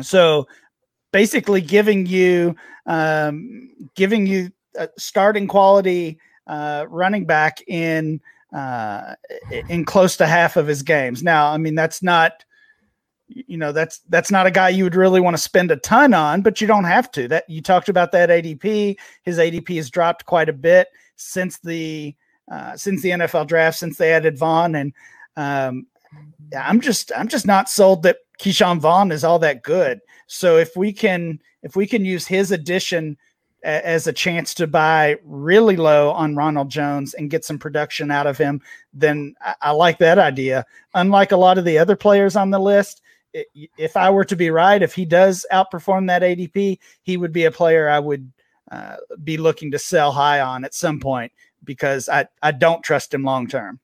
So basically giving you um, giving you starting quality uh, running back in uh, in close to half of his games. Now, I mean that's not you know that's that's not a guy you would really want to spend a ton on, but you don't have to. That you talked about that ADP. His ADP has dropped quite a bit since the uh, since the NFL draft, since they added Vaughn, and um, I'm just I'm just not sold that Ke'Shawn Vaughn is all that good. So if we can if we can use his addition as a chance to buy really low on Ronald Jones and get some production out of him, then I, I like that idea. Unlike a lot of the other players on the list, if I were to be right, if he does outperform that ADP, he would be a player I would uh, be looking to sell high on at some point because I, I don't trust him long term.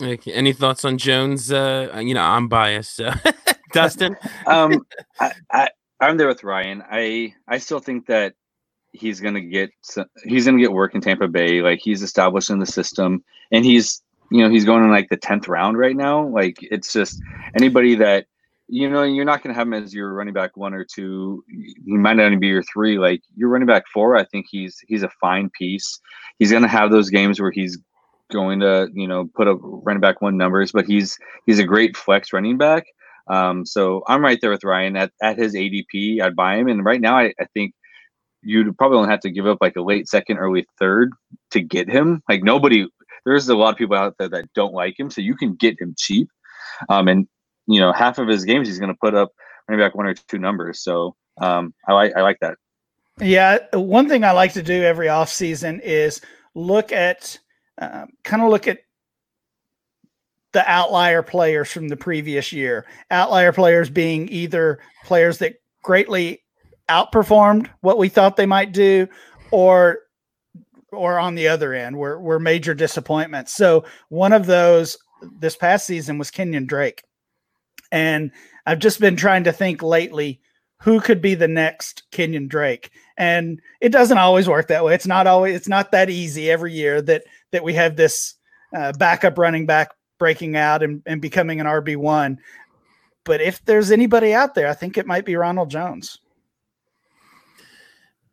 Okay. Any thoughts on Jones? Uh, you know, I'm biased. So. Dustin, um, I, I I'm there with Ryan. I I still think that he's gonna get he's gonna get work in Tampa Bay. Like he's established in the system, and he's you know he's going in like the tenth round right now. Like it's just anybody that you know you're not gonna have him as your running back one or two. He might not even be your three. Like your running back four, I think he's he's a fine piece. He's gonna have those games where he's going to you know put up running back one numbers, but he's he's a great flex running back. Um, so I'm right there with Ryan at, at his ADP. I'd buy him, and right now I, I think you'd probably only have to give up like a late second, early third to get him. Like nobody, there's a lot of people out there that don't like him, so you can get him cheap. Um, and you know, half of his games he's going to put up maybe like one or two numbers. So um, I like I like that. Yeah, one thing I like to do every off season is look at um, kind of look at the outlier players from the previous year. Outlier players being either players that greatly outperformed what we thought they might do, or or on the other end were were major disappointments. So one of those this past season was Kenyon Drake. And I've just been trying to think lately who could be the next Kenyon Drake. And it doesn't always work that way. It's not always it's not that easy every year that that we have this uh, backup running back breaking out and, and becoming an RB1. But if there's anybody out there, I think it might be Ronald Jones.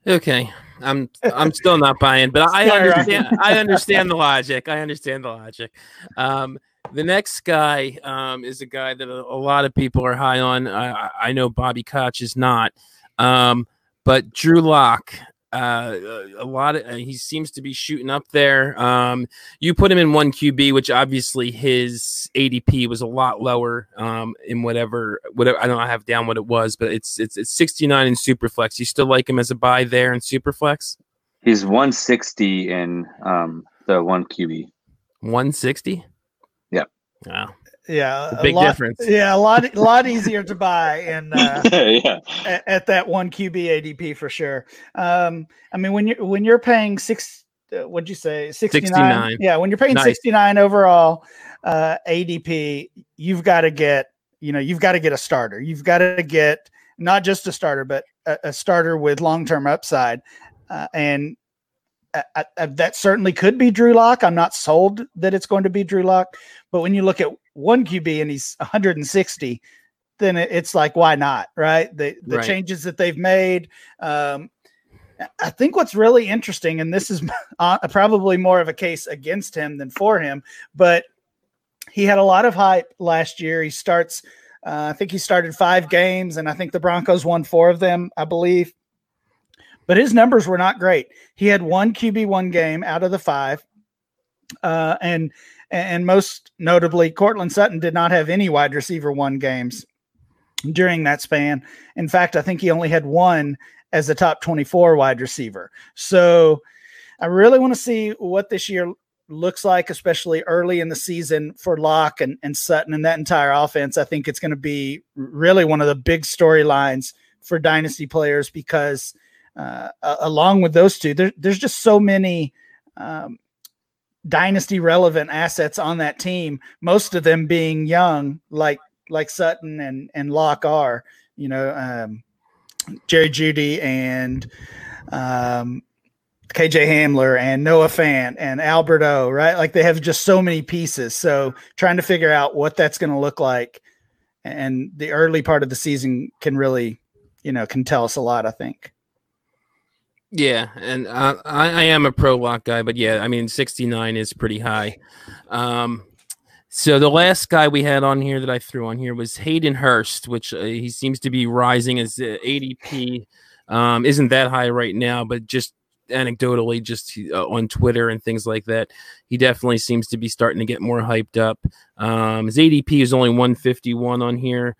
Okay. I'm I'm still not buying, but I understand I understand the logic. I understand the logic. Um, the next guy um, is a guy that a, a, lot of people are high on. I, I know Bobby Koch is not, um, but Drew Lock uh, a lot of uh, he seems to be shooting up there. Um, you put him in one QB, which obviously his ADP was a lot lower um, in whatever whatever I don't have down what it was, but it's it's it's 69 in Superflex. You still like him as a buy there in Superflex? He's 160 in um, the one QB. 160. Yep. Wow yeah, big lot, difference. Yeah, a lot, a lot easier to buy and uh, yeah. At, at, that one QB ADP for sure. Um, I mean, when you're when you're paying six, uh, what'd you say, 69? 69? Yeah, when you're paying nice. 69 overall uh, ADP, you've got to get, you know, you've got to get a starter. You've got to get not just a starter, but a, a starter with long term upside. Uh, and I, I, that certainly could be Drew Lock. I'm not sold that it's going to be Drew Lock, but when you look at one QB and he's 160, then it's like why not, right? The the right. changes that they've made. Um, I think what's really interesting, and this is probably more of a case against him than for him, but he had a lot of hype last year. He starts, uh, I think he started five games, and I think the Broncos won four of them, I believe but his numbers were not great. He had one QB one game out of the five, uh, and and most notably, Courtland Sutton did not have any wide receiver one games during that span. In fact, I think he only had one as a top 24 wide receiver. So I really want to see what this year looks like, especially early in the season for Lock and, and Sutton and that entire offense. I think it's going to be really one of the big storylines for dynasty players because – uh, along with those two, there, there's just so many um, dynasty relevant assets on that team. Most of them being young, like like Sutton and and Lock are. You know, um, Jerry Jeudy and um, KJ Hamler and Noah Fant and Alberto, right? Like they have just so many pieces. So trying to figure out what that's going to look like, and the early part of the season can really, you know, can tell us a lot. I think. Yeah, and I, I am a pro lock guy, but yeah, I mean, 69 is pretty high. Um, so the last guy we had on here that I threw on here was Hayden Hurst, which uh, he seems to be rising as uh, ADP. Um, isn't that high right now, but just anecdotally just uh, on Twitter and things like that. He definitely seems to be starting to get more hyped up. Um, his ADP is only 151 on here,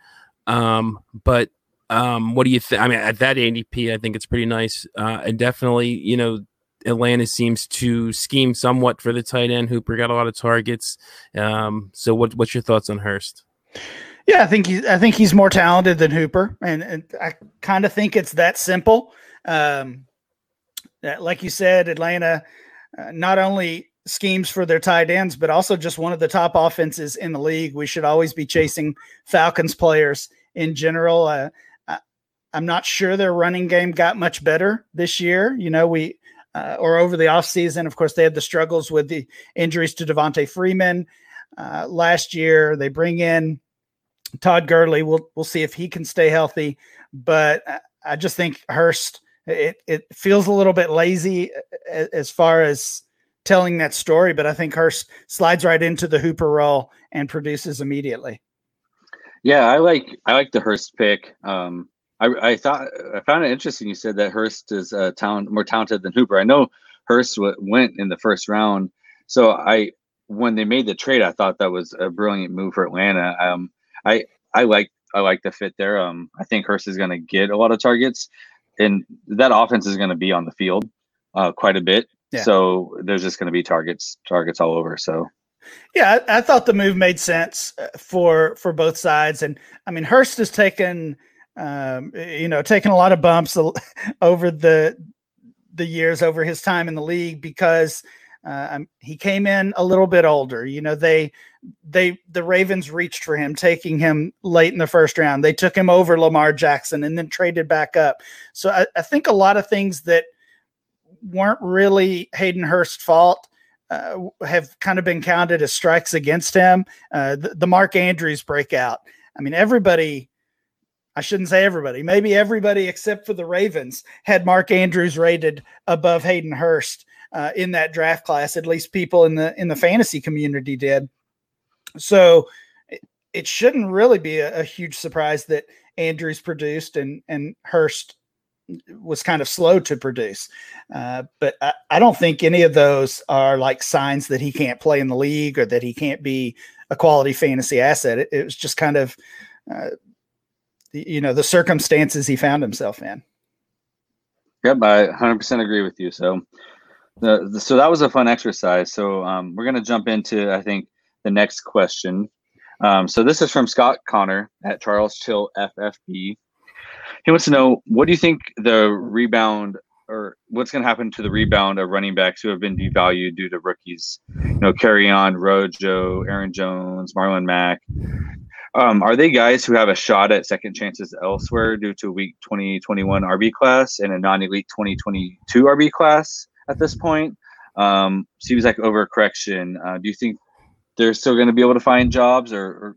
um, but um, what do you think? I mean, at that ADP, I think it's pretty nice, uh, and definitely, you know, Atlanta seems to scheme somewhat for the tight end. Hooper got a lot of targets. Um, so, what, what's your thoughts on Hurst? Yeah, I think he's I think he's more talented than Hooper, and, and I kind of think it's that simple. Um, that, like you said, Atlanta uh, not only schemes for their tight ends, but also just one of the top offenses in the league. We should always be chasing Falcons players in general. Uh, I'm not sure their running game got much better this year. You know, we uh, or over the offseason, of course, they had the struggles with the injuries to Devonta Freeman uh, last year. They bring in Todd Gurley. We'll we'll see if he can stay healthy, but I just think Hurst it it feels a little bit lazy as far as telling that story, but I think Hurst slides right into the Hooper role and produces immediately. Yeah, I like I like the Hurst pick. Um, I, I thought I found it interesting. You said that Hurst is uh, talent more talented than Hooper. I know Hurst w- went in the first round, so I when they made the trade, I thought that was a brilliant move for Atlanta. Um, I I like I like the fit there. Um, I think Hurst is going to get a lot of targets, and that offense is going to be on the field uh, quite a bit. Yeah. So there's just going to be targets targets all over. So yeah, I, I, thought the move made sense uh, for for both sides, and I mean Hurst has taken um, you know taken a lot of bumps over the the years over his time in the league because uh, he came in a little bit older. You know, they they the Ravens reached for him, taking him late in the first round. They took him over Lamar Jackson and then traded back up. So I, I think a lot of things that weren't really Hayden Hurst's fault. Uh, have kind of been counted as strikes against him. Uh, the, the Mark Andrews breakout. I mean, everybody I shouldn't say everybody, maybe everybody except for the Ravens had Mark Andrews rated above Hayden Hurst uh, in that draft class. At least people in the in the fantasy community did. So it, it shouldn't really be a, a, huge surprise that Andrews produced and and Hurst was kind of slow to produce. Uh, but I, I don't think any of those are like signs that he can't play in the league or that he can't be a quality fantasy asset. It, it was just kind of, uh, you know, the circumstances he found himself in. Yep, I 100% agree with you. So the, the, so that was a fun exercise. So um, we're going to jump into I think the next question. Um, so this is from Scott Connor at Charles Chill FFB. He wants to know what do you think the rebound or what's going to happen to the rebound of running backs who have been devalued due to rookies? You know, Kerryon, Rojo, Aaron Jones, Marlon Mack. Um, are they guys who have a shot at second chances elsewhere due to a weak 2021 RB class and a non-elite 2022 RB class? at this point. Um, seems like overcorrection. Uh, do you think they're still going to be able to find jobs, or, or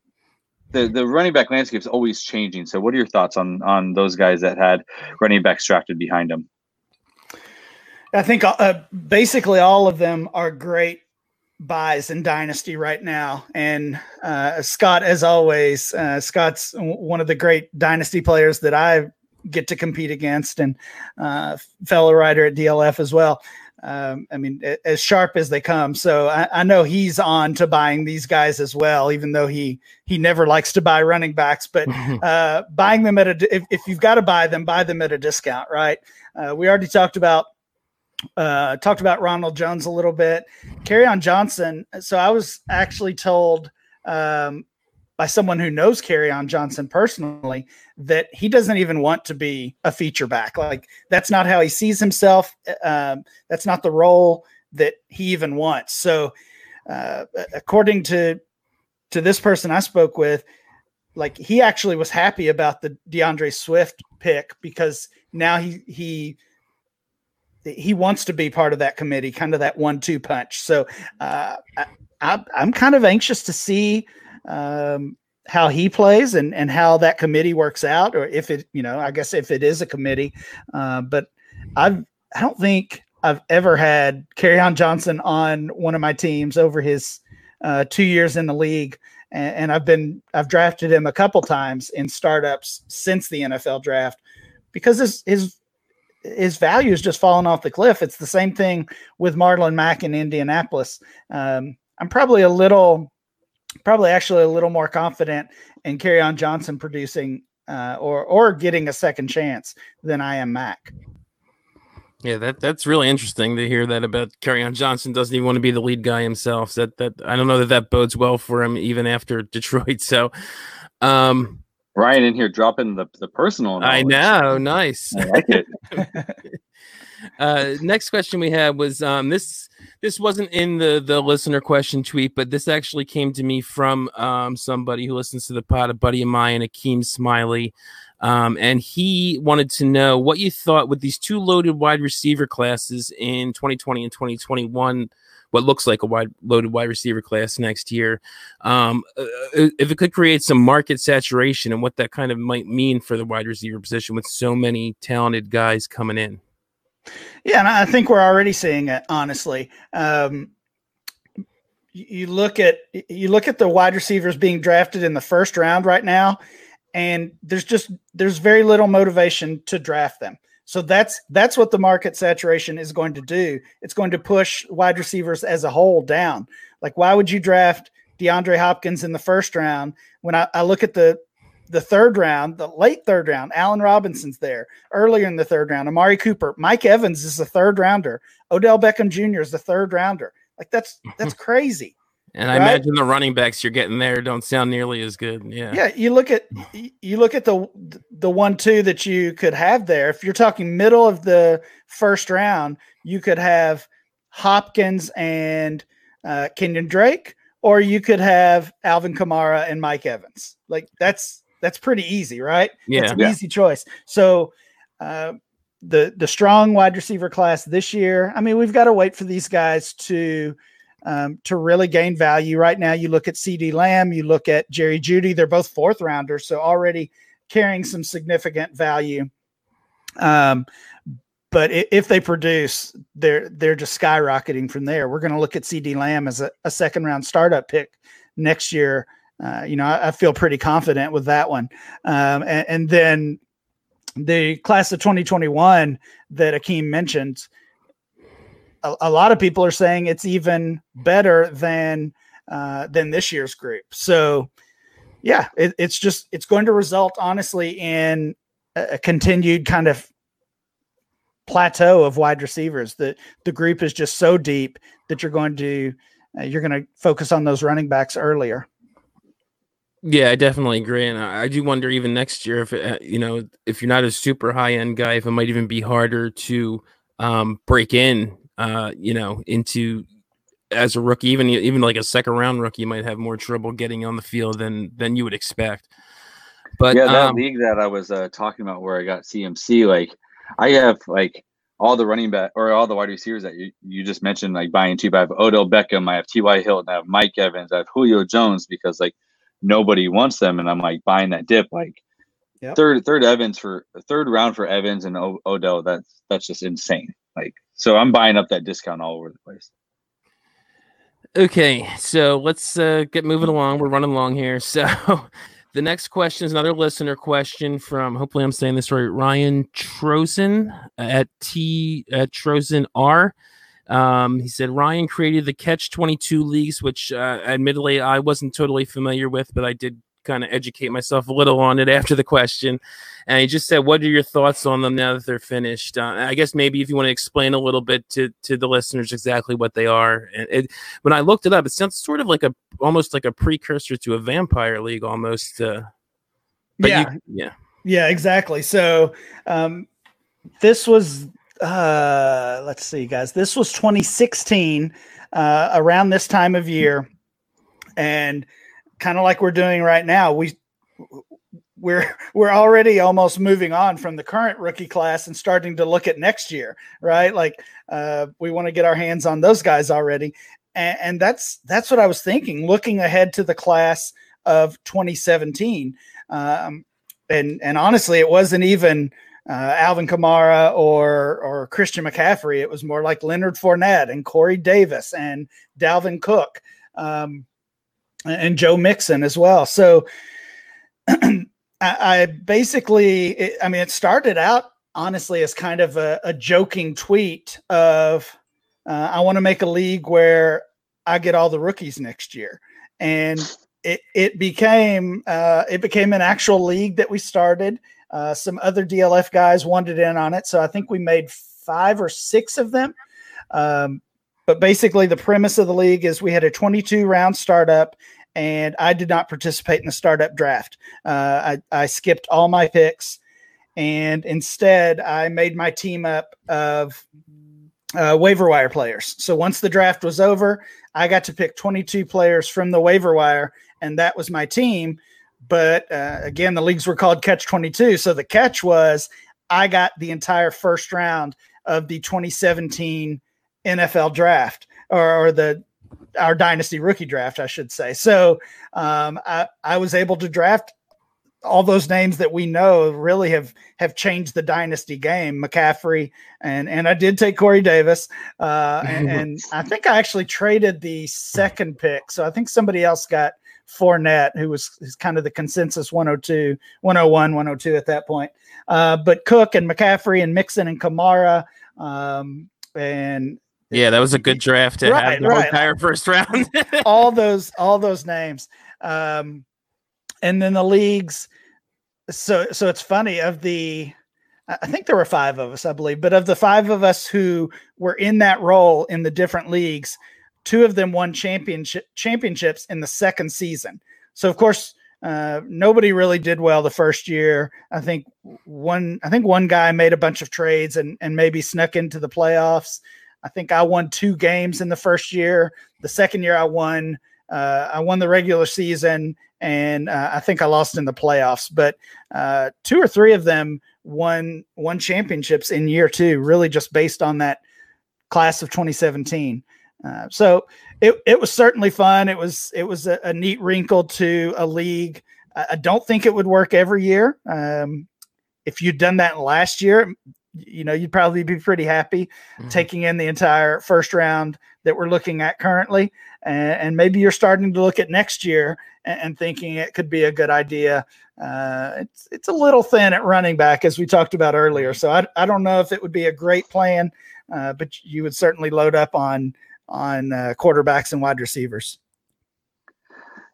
the the running back landscape is always changing? So, what are your thoughts on on those guys that had running backs drafted behind them? I think uh, basically all of them are great buys in Dynasty right now. And uh, Scott, as always, uh, Scott's one of the great Dynasty players that I get to compete against, and uh, fellow writer at DLF as well. Um, I mean, as sharp as they come. So I, I, know he's on to buying these guys as well, even though he he never likes to buy running backs. But uh, buying them at a if, if you've got to buy them, buy them at a discount, right? Uh, we already talked about uh, talked about Ronald Jones a little bit. Kerryon Johnson. So I was actually told um, by someone who knows Kerryon Johnson personally that he doesn't even want to be a feature back. Like that's not how he sees himself. Um, that's not the role that he even wants. So, uh, according to to this person I spoke with, like he actually was happy about the D'Andre Swift pick because now he he he wants to be part of that committee, kind of that one-two punch. So uh, I, am kind of anxious to see um, how he plays and and how that committee works out, or if it, you know, I guess if it is a committee. Uh, but I've I don't think I've ever had on Johnson on one of my teams over his uh, two years in the league, and, and I've been I've drafted him a couple times in startups since the NFL draft because his his his value is just falling off the cliff. It's the same thing with Marlon Mack in Indianapolis. Um, I'm probably a little, probably actually a little more confident in Kerryon Johnson producing uh, or or getting a second chance than I am Mack. Yeah, that that's really interesting to hear that about Kerryon Johnson. Doesn't even want to be the lead guy himself. That that I don't know that that bodes well for him even after Detroit. So, um, Ryan in here dropping the the personal. Knowledge. I know, nice. I like it. uh, next question we had was um, this. This wasn't in the the listener question tweet, but this actually came to me from um, somebody who listens to the pod, a buddy of mine, Akeem Smiley. Um, and he wanted to know what you thought with these two loaded wide receiver classes in 2020 and 2021 what looks like a wide loaded wide receiver class next year. Um, uh, uh, if it could create some market saturation and what that kind of might mean for the wide receiver position with so many talented guys coming in. Yeah, and I think we're already seeing it. Honestly, um, you look at you look at the wide receivers being drafted in the first round right now, and there's just there's very little motivation to draft them. So that's that's what the market saturation is going to do. It's going to push wide receivers as a whole down. Like, why would you draft DeAndre Hopkins in the first round when I, I look at the the third round, the late third round, Allen Robinson's there earlier in the third round. Amari Cooper, Mike Evans is the third rounder. Odell Beckham Jr. is the third rounder. Like that's that's crazy. And I imagine the running backs you're getting there don't sound nearly as good. Yeah. Yeah. You look at you look at the the one two that you could have there. If you're talking middle of the first round, you could have Hopkins and uh, Kenyon Drake, or you could have Alvin Kamara and Mike Evans. Like that's that's pretty easy, right? Yeah. It's an yeah. easy choice. So uh, the the strong wide receiver class this year. I mean, we've got to wait for these guys to um, to really gain value. Right now, you look at CeeDee Lamb, you look at Jerry Jeudy, they're both fourth rounders, so already carrying some significant value. Um, but if they produce, they're they're just skyrocketing from there. We're going to look at CeeDee Lamb as a, a, second round startup pick next year. Uh, you know, I, I, feel pretty confident with that one. Um, and, and, then the class of 2021 that Akeem mentioned, a, a, lot of people are saying it's even better than uh, than this year's group. So, yeah, it, it's just it's going to result honestly in a, a continued kind of plateau of wide receivers. The the group is just so deep that you're going to uh, you're going to focus on those running backs earlier. Yeah, I definitely agree, and I, I do wonder even next year if it, uh, you know if you're not a super high end guy, if it might even be harder to um, break in uh, you know, into as a rookie, even even like a second round rookie, might have more trouble getting on the field than than you would expect. But yeah, that um, league that I was uh, talking about, where I got CMC, like I have like all the running back or all the wide receivers that you, you just mentioned, like buying two. I have Odell Beckham, I have T.Y. Hilton, I have Mike Evans, I have Julio Jones because like nobody wants them, and I'm like buying that dip. Like yep. third third Evans for third round for Evans and o- Odell. That's that's just insane. Like so I'm buying up that discount all over the place. Okay, so let's uh, get moving along. We're running along here. So the next question is another listener question from hopefully I'm saying this right, Ryan Trozen at T at Trozen R. Um, he said Ryan created the Catch 22 leagues, which uh, admittedly I wasn't totally familiar with, but I did kind of educate myself a little on it after the question. And he just said, "What are your thoughts on them now that they're finished?" Uh, I guess maybe if you want to explain a little bit to to the listeners exactly what they are. And it, when I looked it up, it sounds sort of like a almost like a precursor to a vampire league, almost. Uh, yeah, you, yeah, yeah, exactly. So um, this was uh, let's see, guys. This was 2016, uh, around this time of year, and kind of like we're doing right now. We we're we're already almost moving on from the current rookie class and starting to look at next year, right? Like uh, we want to get our hands on those guys already, and, and, that's that's what I was thinking, looking ahead to the class of 2017. Um, and and honestly, it wasn't even uh, Alvin Kamara or or Christian McCaffrey. It was more like Leonard Fournette and Corey Davis and Dalvin Cook. Um, and Joe Mixon as well. So I, I basically, it, I mean, it started out honestly as kind of a, a joking tweet of uh, I want to make a league where I get all the rookies next year, and it it became uh, it became an actual league that we started. Uh, some other DLF guys wanted in on it, so I think we made five or six of them. Um, but basically, the premise of the league is we had a 22 round startup, and I did not participate in the startup draft. Uh, I, I skipped all my picks, and instead, I made my team up of uh, waiver wire players. So once the draft was over, I got to pick 22 players from the waiver wire, and that was my team. But uh, again, the leagues were called Catch 22. So the catch was I got the entire first round of the 2017 NFL draft or, or the our dynasty rookie draft, I should say. So um, I, I was able to draft all those names that we know really have have changed the dynasty game. McCaffrey and and I did take Corey Davis, uh, and, and, I think I actually traded the second pick. So I think somebody else got Fournette, who was is kind of the consensus 102, 101, 102 at that point. Uh, but Cook and McCaffrey and Mixon and Kamara, um, and yeah, that was a good draft to right, have the right. entire first round. all those all those names. Um, and then the leagues. So so it's funny of the I think there were five of us, I believe, but of the five of us who were in that role in the different leagues, two of them won championship championships in the second season. So of course, uh, nobody really did well the first year. I think one I think one guy made a bunch of trades and and maybe snuck into the playoffs. I think I won two games in the first year. The second year I won uh, I won the regular season and uh, I think I lost in the playoffs. But uh, two or three of them won won championships in year two, really just based on that class of 2017. Uh, so it it was certainly fun. It was it was a, a neat wrinkle to a league. I, I, don't think it would work every year. Um, if you'd done that last year, you know you'd probably be pretty happy mm-hmm. taking in the entire first round that we're looking at currently and, and maybe you're starting to look at next year and, and thinking it could be a good idea. Uh, it's it's a little thin at running back as we talked about earlier so i, I don't know if it would be a great plan uh, but you would certainly load up on on uh, quarterbacks and wide receivers.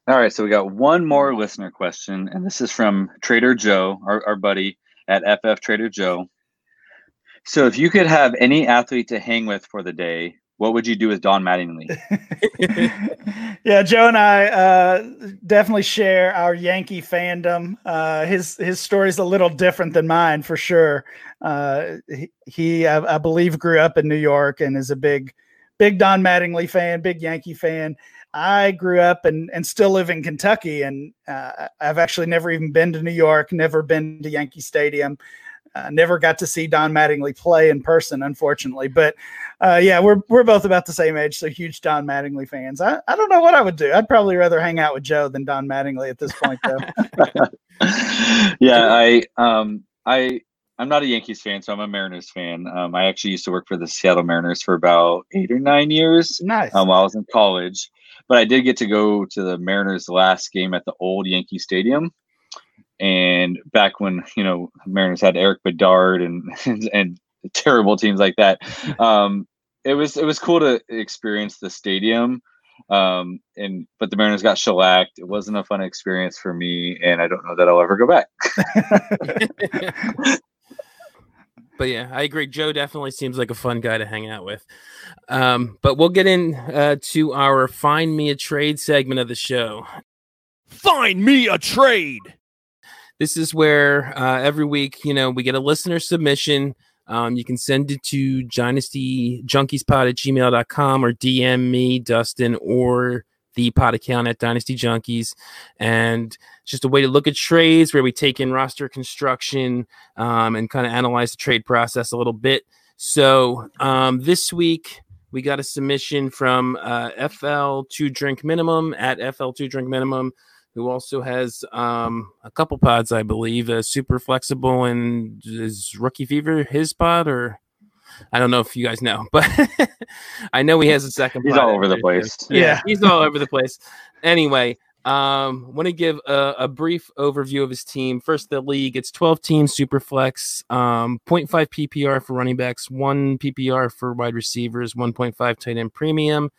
All right so we got one more listener question and this is from trader joe our, our buddy at ff trader joe so if you could have any athlete to hang with for the day, what would you do with Don Mattingly? yeah, Joe and I uh, definitely share our Yankee fandom. Uh, his his story is a little different than mine for sure. Uh, he, he I, I, believe, grew up in New York and is a big big Don Mattingly fan, big Yankee fan. I grew up and and still live in Kentucky, and uh, I've actually never even been to New York, never been to Yankee Stadium. Uh, never got to see Don Mattingly play in person, unfortunately. But uh, yeah, we're we're both about the same age, so huge Don Mattingly fans. I, I don't know what I would do. I'd probably rather hang out with Joe than Don Mattingly at this point, though. yeah, I um I I'm not a Yankees fan, so I'm a Mariners fan. Um, I actually used to work for the Seattle Mariners for about eight or nine years. Nice. Um, while I was in college, but I did get to go to the Mariners' last game at the old Yankee Stadium and back when you know Mariners had Erik Bedard and and, terrible teams like that, um, it was it was cool to experience the stadium. Um, and but the Mariners got shellacked. It wasn't a fun experience for me, and I don't know that I'll ever go back. but yeah, I agree. Joe definitely seems like a fun guy to hang out with. Um, but we'll get in uh, to our find me a trade segment of the show. Find me a trade. This is where uh, every week, you know, we get a listener submission. Um, you can send it to dynastyjunkiespod at gmail.com or DM me, Dustin, or the pod account at Dynasty Junkies. And just a way to look at trades where we take in roster construction um, and kind of analyze the trade process a little bit. So um, this week, we got a submission from uh, FL2 Drink Minimum at FL2 Drink Minimum who also has um, a couple pods, I believe, uh, super flexible and is Rookie Fever his pod or I don't know if you guys know, but I know he has a second. He's all over the place. Yeah, he's all over the place. Anyway, Um, want to give a, a, brief overview of his team. First, the league. It's 12 teams, super flex, um, 0.5 PPR for running backs, one PPR for wide receivers, 1.5 tight end premium.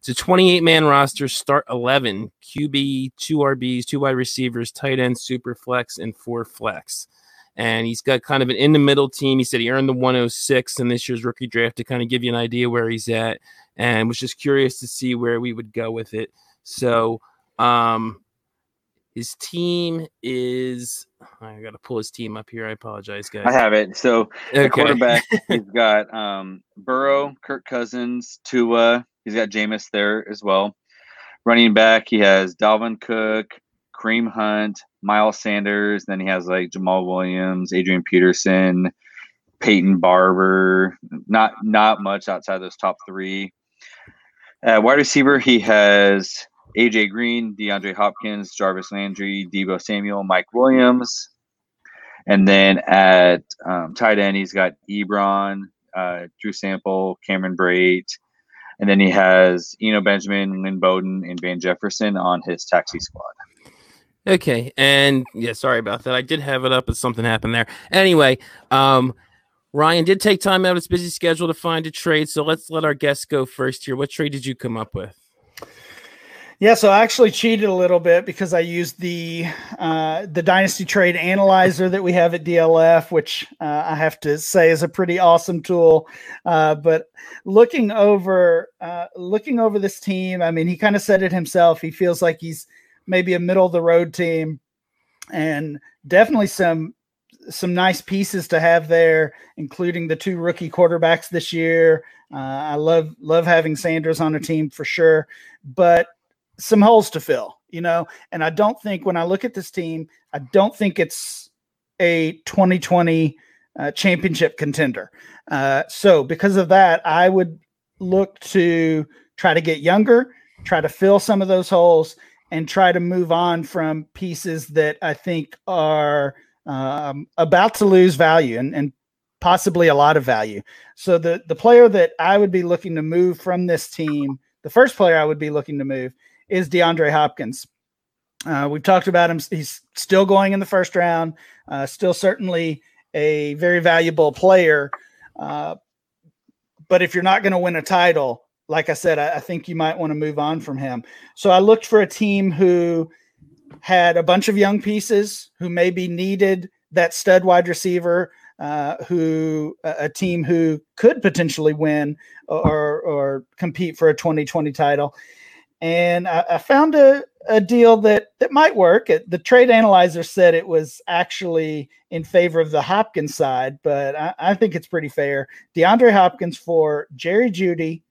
It's a 28 man roster, start 11, QB, two RBs, two wide receivers, tight end, super flex, and four flex. And he's got kind of an in the middle team. He said he earned the 106 in this year's rookie draft to kind of give you an idea where he's at and was just curious to see where we would go with it. So, um, his team is. I got to pull his team up here. I apologize, guys. I have it. So okay. the quarterback, he's got um, Burrow, Kirk Cousins, Tua. He's got Jameis there as well. Running back, he has Dalvin Cook, Kareem Hunt, Miles Sanders. Then he has like Jamaal Williams, Adrian Peterson, Peyton Barber. Not not much outside those top three. Uh, wide receiver, he has AJ Green, DeAndre Hopkins, Jarvis Landry, Deebo Samuel, Mike Williams. And then at um, tight end, he's got Ebron, uh, Drew Sample, Cameron Brate. And then he has Eno Benjamin, Lynn Bowden, and Van Jefferson on his taxi squad. Okay. And yeah, sorry about that. I did have it up, but something happened there. Anyway, um, Ryan did take time out of his busy schedule to find a trade. So let's let our guests go first here. What trade did you come up with? Yeah, so I actually cheated a little bit because I used the uh, the Dynasty Trade Analyzer that we have at DLF, which uh, I have to say is a pretty awesome tool. Uh, but looking over uh, looking over this team, I mean, he kind of said it himself. He feels like he's maybe a middle of the road team, and definitely some some nice pieces to have there, including the two rookie quarterbacks this year. Uh, I love love having Sanders on a team for sure, but some holes to fill, you know. And I don't think when I look at this team, I don't think it's a 2020 uh, championship contender. Uh, so because of that, I would look to try to get younger, try to fill some of those holes, and try to move on from pieces that I think are um, about to lose value and, and possibly a lot of value. So the the player that I would be looking to move from this team, the first player I would be looking to move is DeAndre Hopkins. Uh, we've talked about him. He's still going in the first round, uh, still certainly a very valuable player. Uh, but if you're not going to win a title, like I said, I, I think you might want to move on from him. So I looked for a team who had a bunch of young pieces who maybe needed that stud wide receiver, uh, who a team who could potentially win or or compete for a 2020 title and I, I found a, a deal that that might work. The trade analyzer said it was actually in favor of the Hopkins side, but I, I think it's pretty fair. DeAndre Hopkins for Jerry Jeudy,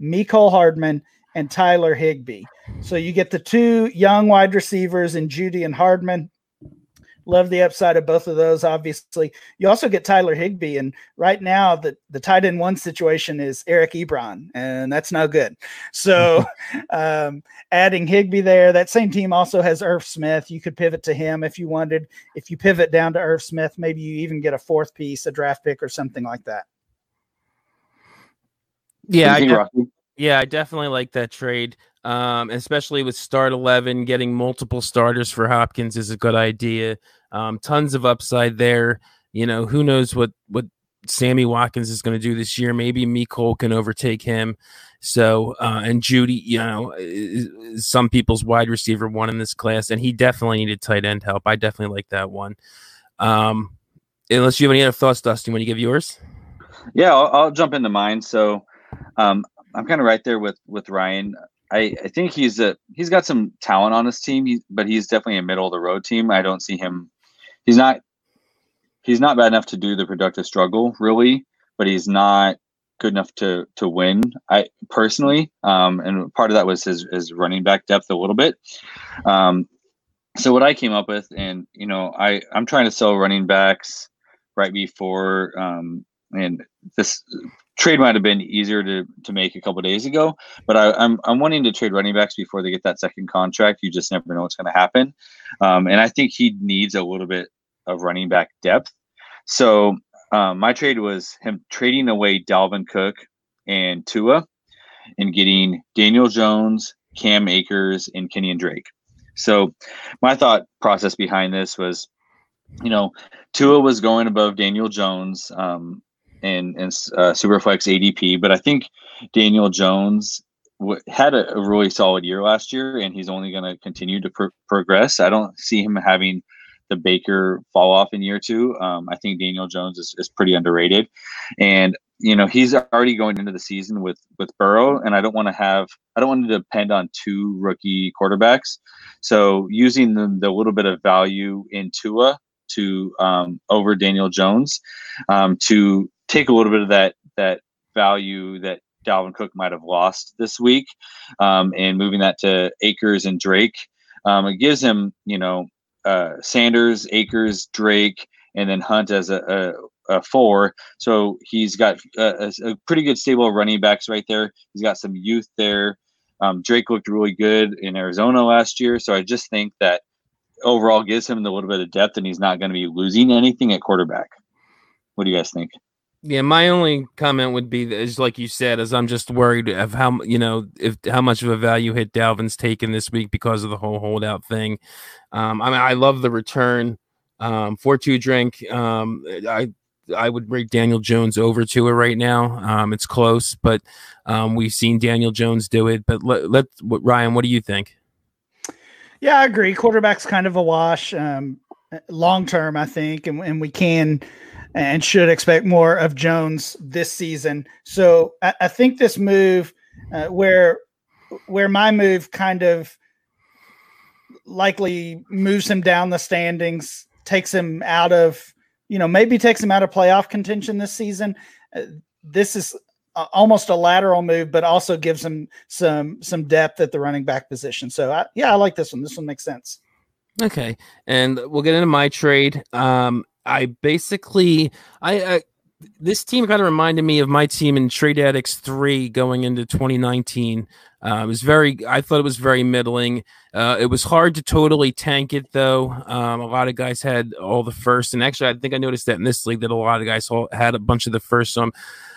Mecole Hardman, and Tyler Higbee. So you get the two young wide receivers in Jeudy and Hardman. Love the upside of both of those, obviously. You also get Tyler Higbee, and right now the, the tight end one situation is Eric Ebron, and that's no good. So um, adding Higbee there, that same team also has Irv Smith. You could pivot to him if you wanted. If you pivot down to Irv Smith, maybe you even get a fourth piece, a draft pick, or something like that. Yeah, I de- yeah, I definitely like that trade. Um, especially with start 11, getting multiple starters for Hopkins is a good idea. Um, tons of upside there. You know, who knows what what Sammy Watkins is going to do this year? Maybe Mecole can overtake him. So, uh, and Jeudy, you know, some people's wide receiver one in this class, and he definitely needed tight end help. I definitely like that one. Um, unless you have any other thoughts, Dustin, when you give yours? Yeah, I'll, I'll jump into mine. So, um, I'm kind of right there with with Ryan. I, I think he's a he's got some talent on his team, he, but he's definitely a middle of the road team. I don't see him he's not he's not bad enough to do the productive struggle really, but he's not good enough to to win. I personally, um, and part of that was his his running back depth a little bit. Um, so what I came up with, and you know, I I'm trying to sell running backs right before, um, and this trade might have been easier to to make a couple days ago, but I, I'm, I'm wanting to trade running backs before they get that second contract. You just never know what's going to happen, um, and I think he needs a little bit of running back depth. So um, my trade was him trading away Dalvin Cook and Tua and getting Daniel Jones, Cam Akers, and Kenyan Drake. So my thought process behind this was, you know, Tua was going above Daniel Jones um, in, in uh, Superflex ADP, but I think Daniel Jones had a, really solid year last year, and he's only going to continue to pr- progress. I don't see him having the Baker fall off in year two. Um, I think Daniel Jones is, is pretty underrated, and you know he's already going into the season with with Burrow, and I don't want to have I don't want to depend on two rookie quarterbacks. So using the, the little bit of value in Tua to um, over Daniel Jones um, to take a little bit of that that value that Dalvin Cook might have lost this week, um, and moving that to Akers and Drake. Um, it gives him, you know, uh, Sanders, Akers, Drake, and then Hunt as a, a, a four. So he's got a, a, pretty good stable of running backs right there. He's got some youth there. Um, Drake looked really good in Arizona last year. So I just think that overall gives him a little bit of depth and he's not going to be losing anything at quarterback. What do you guys think? Yeah, my only comment would be is like you said, is I'm just worried of how you know if how much of a value hit Dalvin's taken this week because of the whole holdout thing. Um, I mean, I love the return um, for two drink. Um, I I would rate Daniel Jones over Tua right now. Um, it's close, but um, we've seen Daniel Jones do it. But let, let Ryan, what do you think? Yeah, I agree. Quarterback's kind of a wash um, long term, I think, and, and we can and should expect more of Jones this season. So I, I think this move, uh, where where my move kind of likely moves him down the standings, takes him out of you know maybe takes him out of playoff contention this season. Uh, this is almost a lateral move, but also gives him some some depth at the running back position. So I, yeah, I like this one. This one makes sense. Okay, and we'll get into my trade. Um, I basically I, I this team kind of reminded me of my team in Trade Addicts three going into 2019. Uh, it was very, I thought it was very middling. Uh, it was hard to totally tank it though. Um, a lot of guys had all the first, and actually, I think I noticed that in this league that a lot of guys had a bunch of the first. So I'm,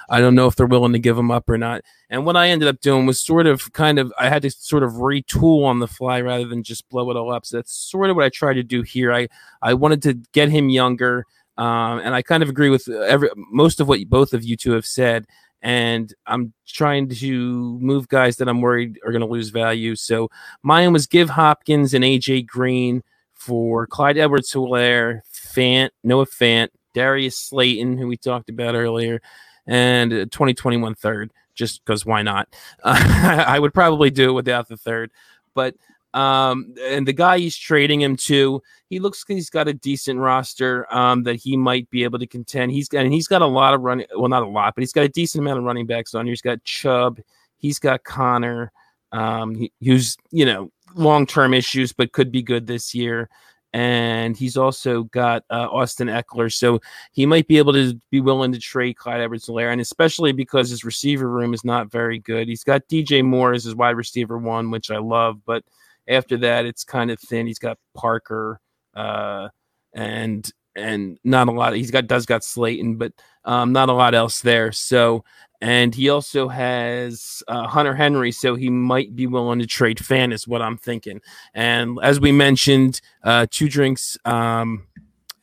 I don't know if they're willing to give them up or not. And what I ended up doing was sort of kind of I had to sort of retool on the fly rather than just blow it all up. So that's sort of what I tried to do here. I I wanted to get him younger, um, and I kind of agree with every most of what both of you two have said. And I'm trying to move guys that I'm worried are going to lose value. So mine was give Hopkins and AJ Green for Clyde Edwards Helaire, Fant, Noah Fant, Darius Slayton, who we talked about earlier, and 2021 third, just because why not? Uh, I would probably do it without the third, but um, and the guy he's trading him to, he looks he's got a decent roster um, that he might be able to contend. He's got and he's got a lot of running, well, not a lot, but he's got a decent amount of running backs on here. He's got Chubb, he's got Conner, um, he, who's you know long term issues, but could be good this year and he's also got uh, Austin Ekeler. so he might be able to be willing to trade Clyde Edwards-Helaire, and especially because his receiver room is not very good. He's got DJ Moore as his wide receiver one, which I love, but after that, it's kind of thin. He's got Parker, uh, and and not a lot. He's got does got Slayton, but um, not a lot else there. So and he also has uh, Hunter Henry, so he might be willing to trade Fant, is what I'm thinking. And as we mentioned, uh, two drinks um,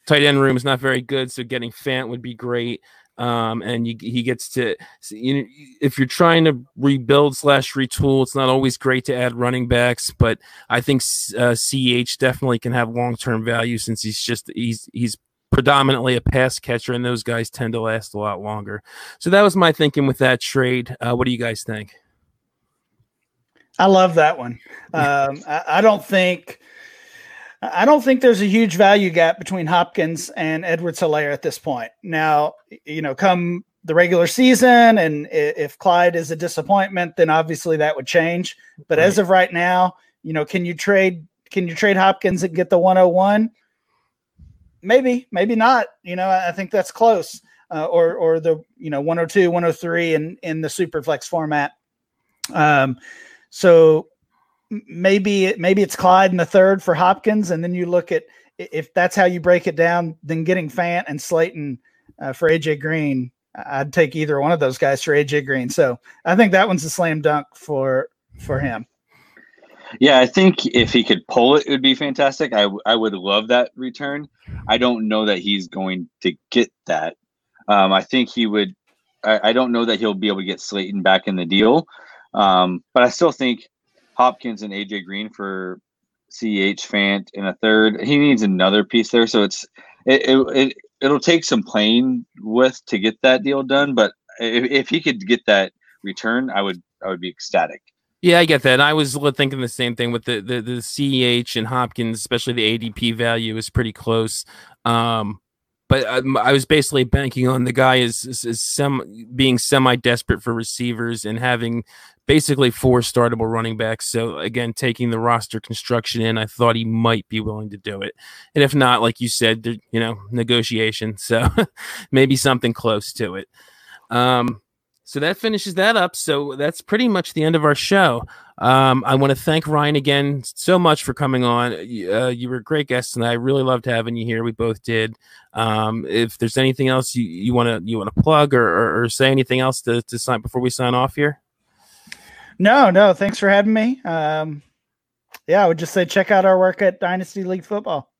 tight end room is not very good, so getting Fant would be great. Um, and you, he gets to you know if you're trying to rebuild slash retool, it's not always great to add running backs, but I think uh, Ch definitely can have long term value since he's just he's he's predominantly a pass catcher, and those guys tend to last a lot longer. So that was my thinking with that trade. Uh, what do you guys think? I love that one. Um, I, I, don't think I don't think there's a huge value gap between Hopkins and Edwards-Helaire at this point. Now, you know, come the regular season, and if Clyde is a disappointment, then obviously that would change. But right. as of right now, you know, can you trade? Can you trade Hopkins and get the 101? Maybe, maybe not. You know, I think that's close. Uh, or or the you know 102, 103 in in the super flex format. Um, so maybe maybe it's Clyde in the third for Hopkins, and then you look at if that's how you break it down, then getting Fant and Slayton uh, for AJ Green, I'd take either one of those guys for AJ Green. So I think that one's a slam dunk for for him. Yeah, I think if he could pull it, it would be fantastic. I, I would love that return. I don't know that he's going to get that. Um, I think he would. I, I, don't know that he'll be able to get Slayton back in the deal, um, but I still think Hopkins and AJ Green for CH Fant in a third. He needs another piece there, so it's it, it, it it'll take some playing with to get that deal done. But if, if he could get that return, I would I would be ecstatic. Yeah, I get that. I was thinking the same thing with the the, the CEH and Hopkins, especially the ADP value is pretty close. Um, but I, I, was basically banking on the guy is, is, is sem- being semi desperate for receivers and having basically four startable running backs. So again, taking the roster construction in, I thought he might be willing to do it. And if not, like you said, you know, negotiation. So maybe something close to it. Um, so that finishes that up. So that's pretty much the end of our show. Um, I want to thank Ryan again so much for coming on. Uh, you were a great guest, and I really loved having you here. We both did. Um, if there's anything else you want to you want to plug or, or, or, say anything else to, to sign before we sign off here. No, no. Thanks for having me. Um, yeah, I would just say check out our work at Dynasty League Football.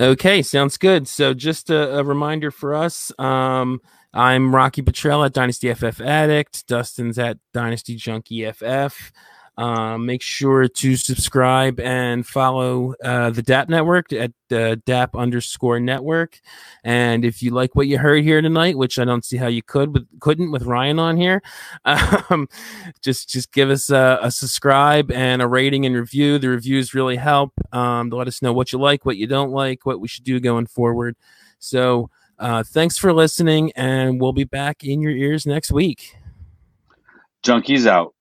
Okay, sounds good. So just a, a reminder for us. Um, I'm Rocky Petrella at Dynasty FF Addict. Dustin's at Dynasty Junkie FF. Um, make sure to subscribe and follow uh, the DAP network at uh, DAP underscore network. And if you like what you heard here tonight, which I don't see how you could with couldn't with Ryan on here, um, just just give us a, a, subscribe and a rating and review. The reviews really help um, to let us know what you like, what you don't like, what we should do going forward. So uh, thanks for listening, and we'll be back in your ears next week. Junkies out.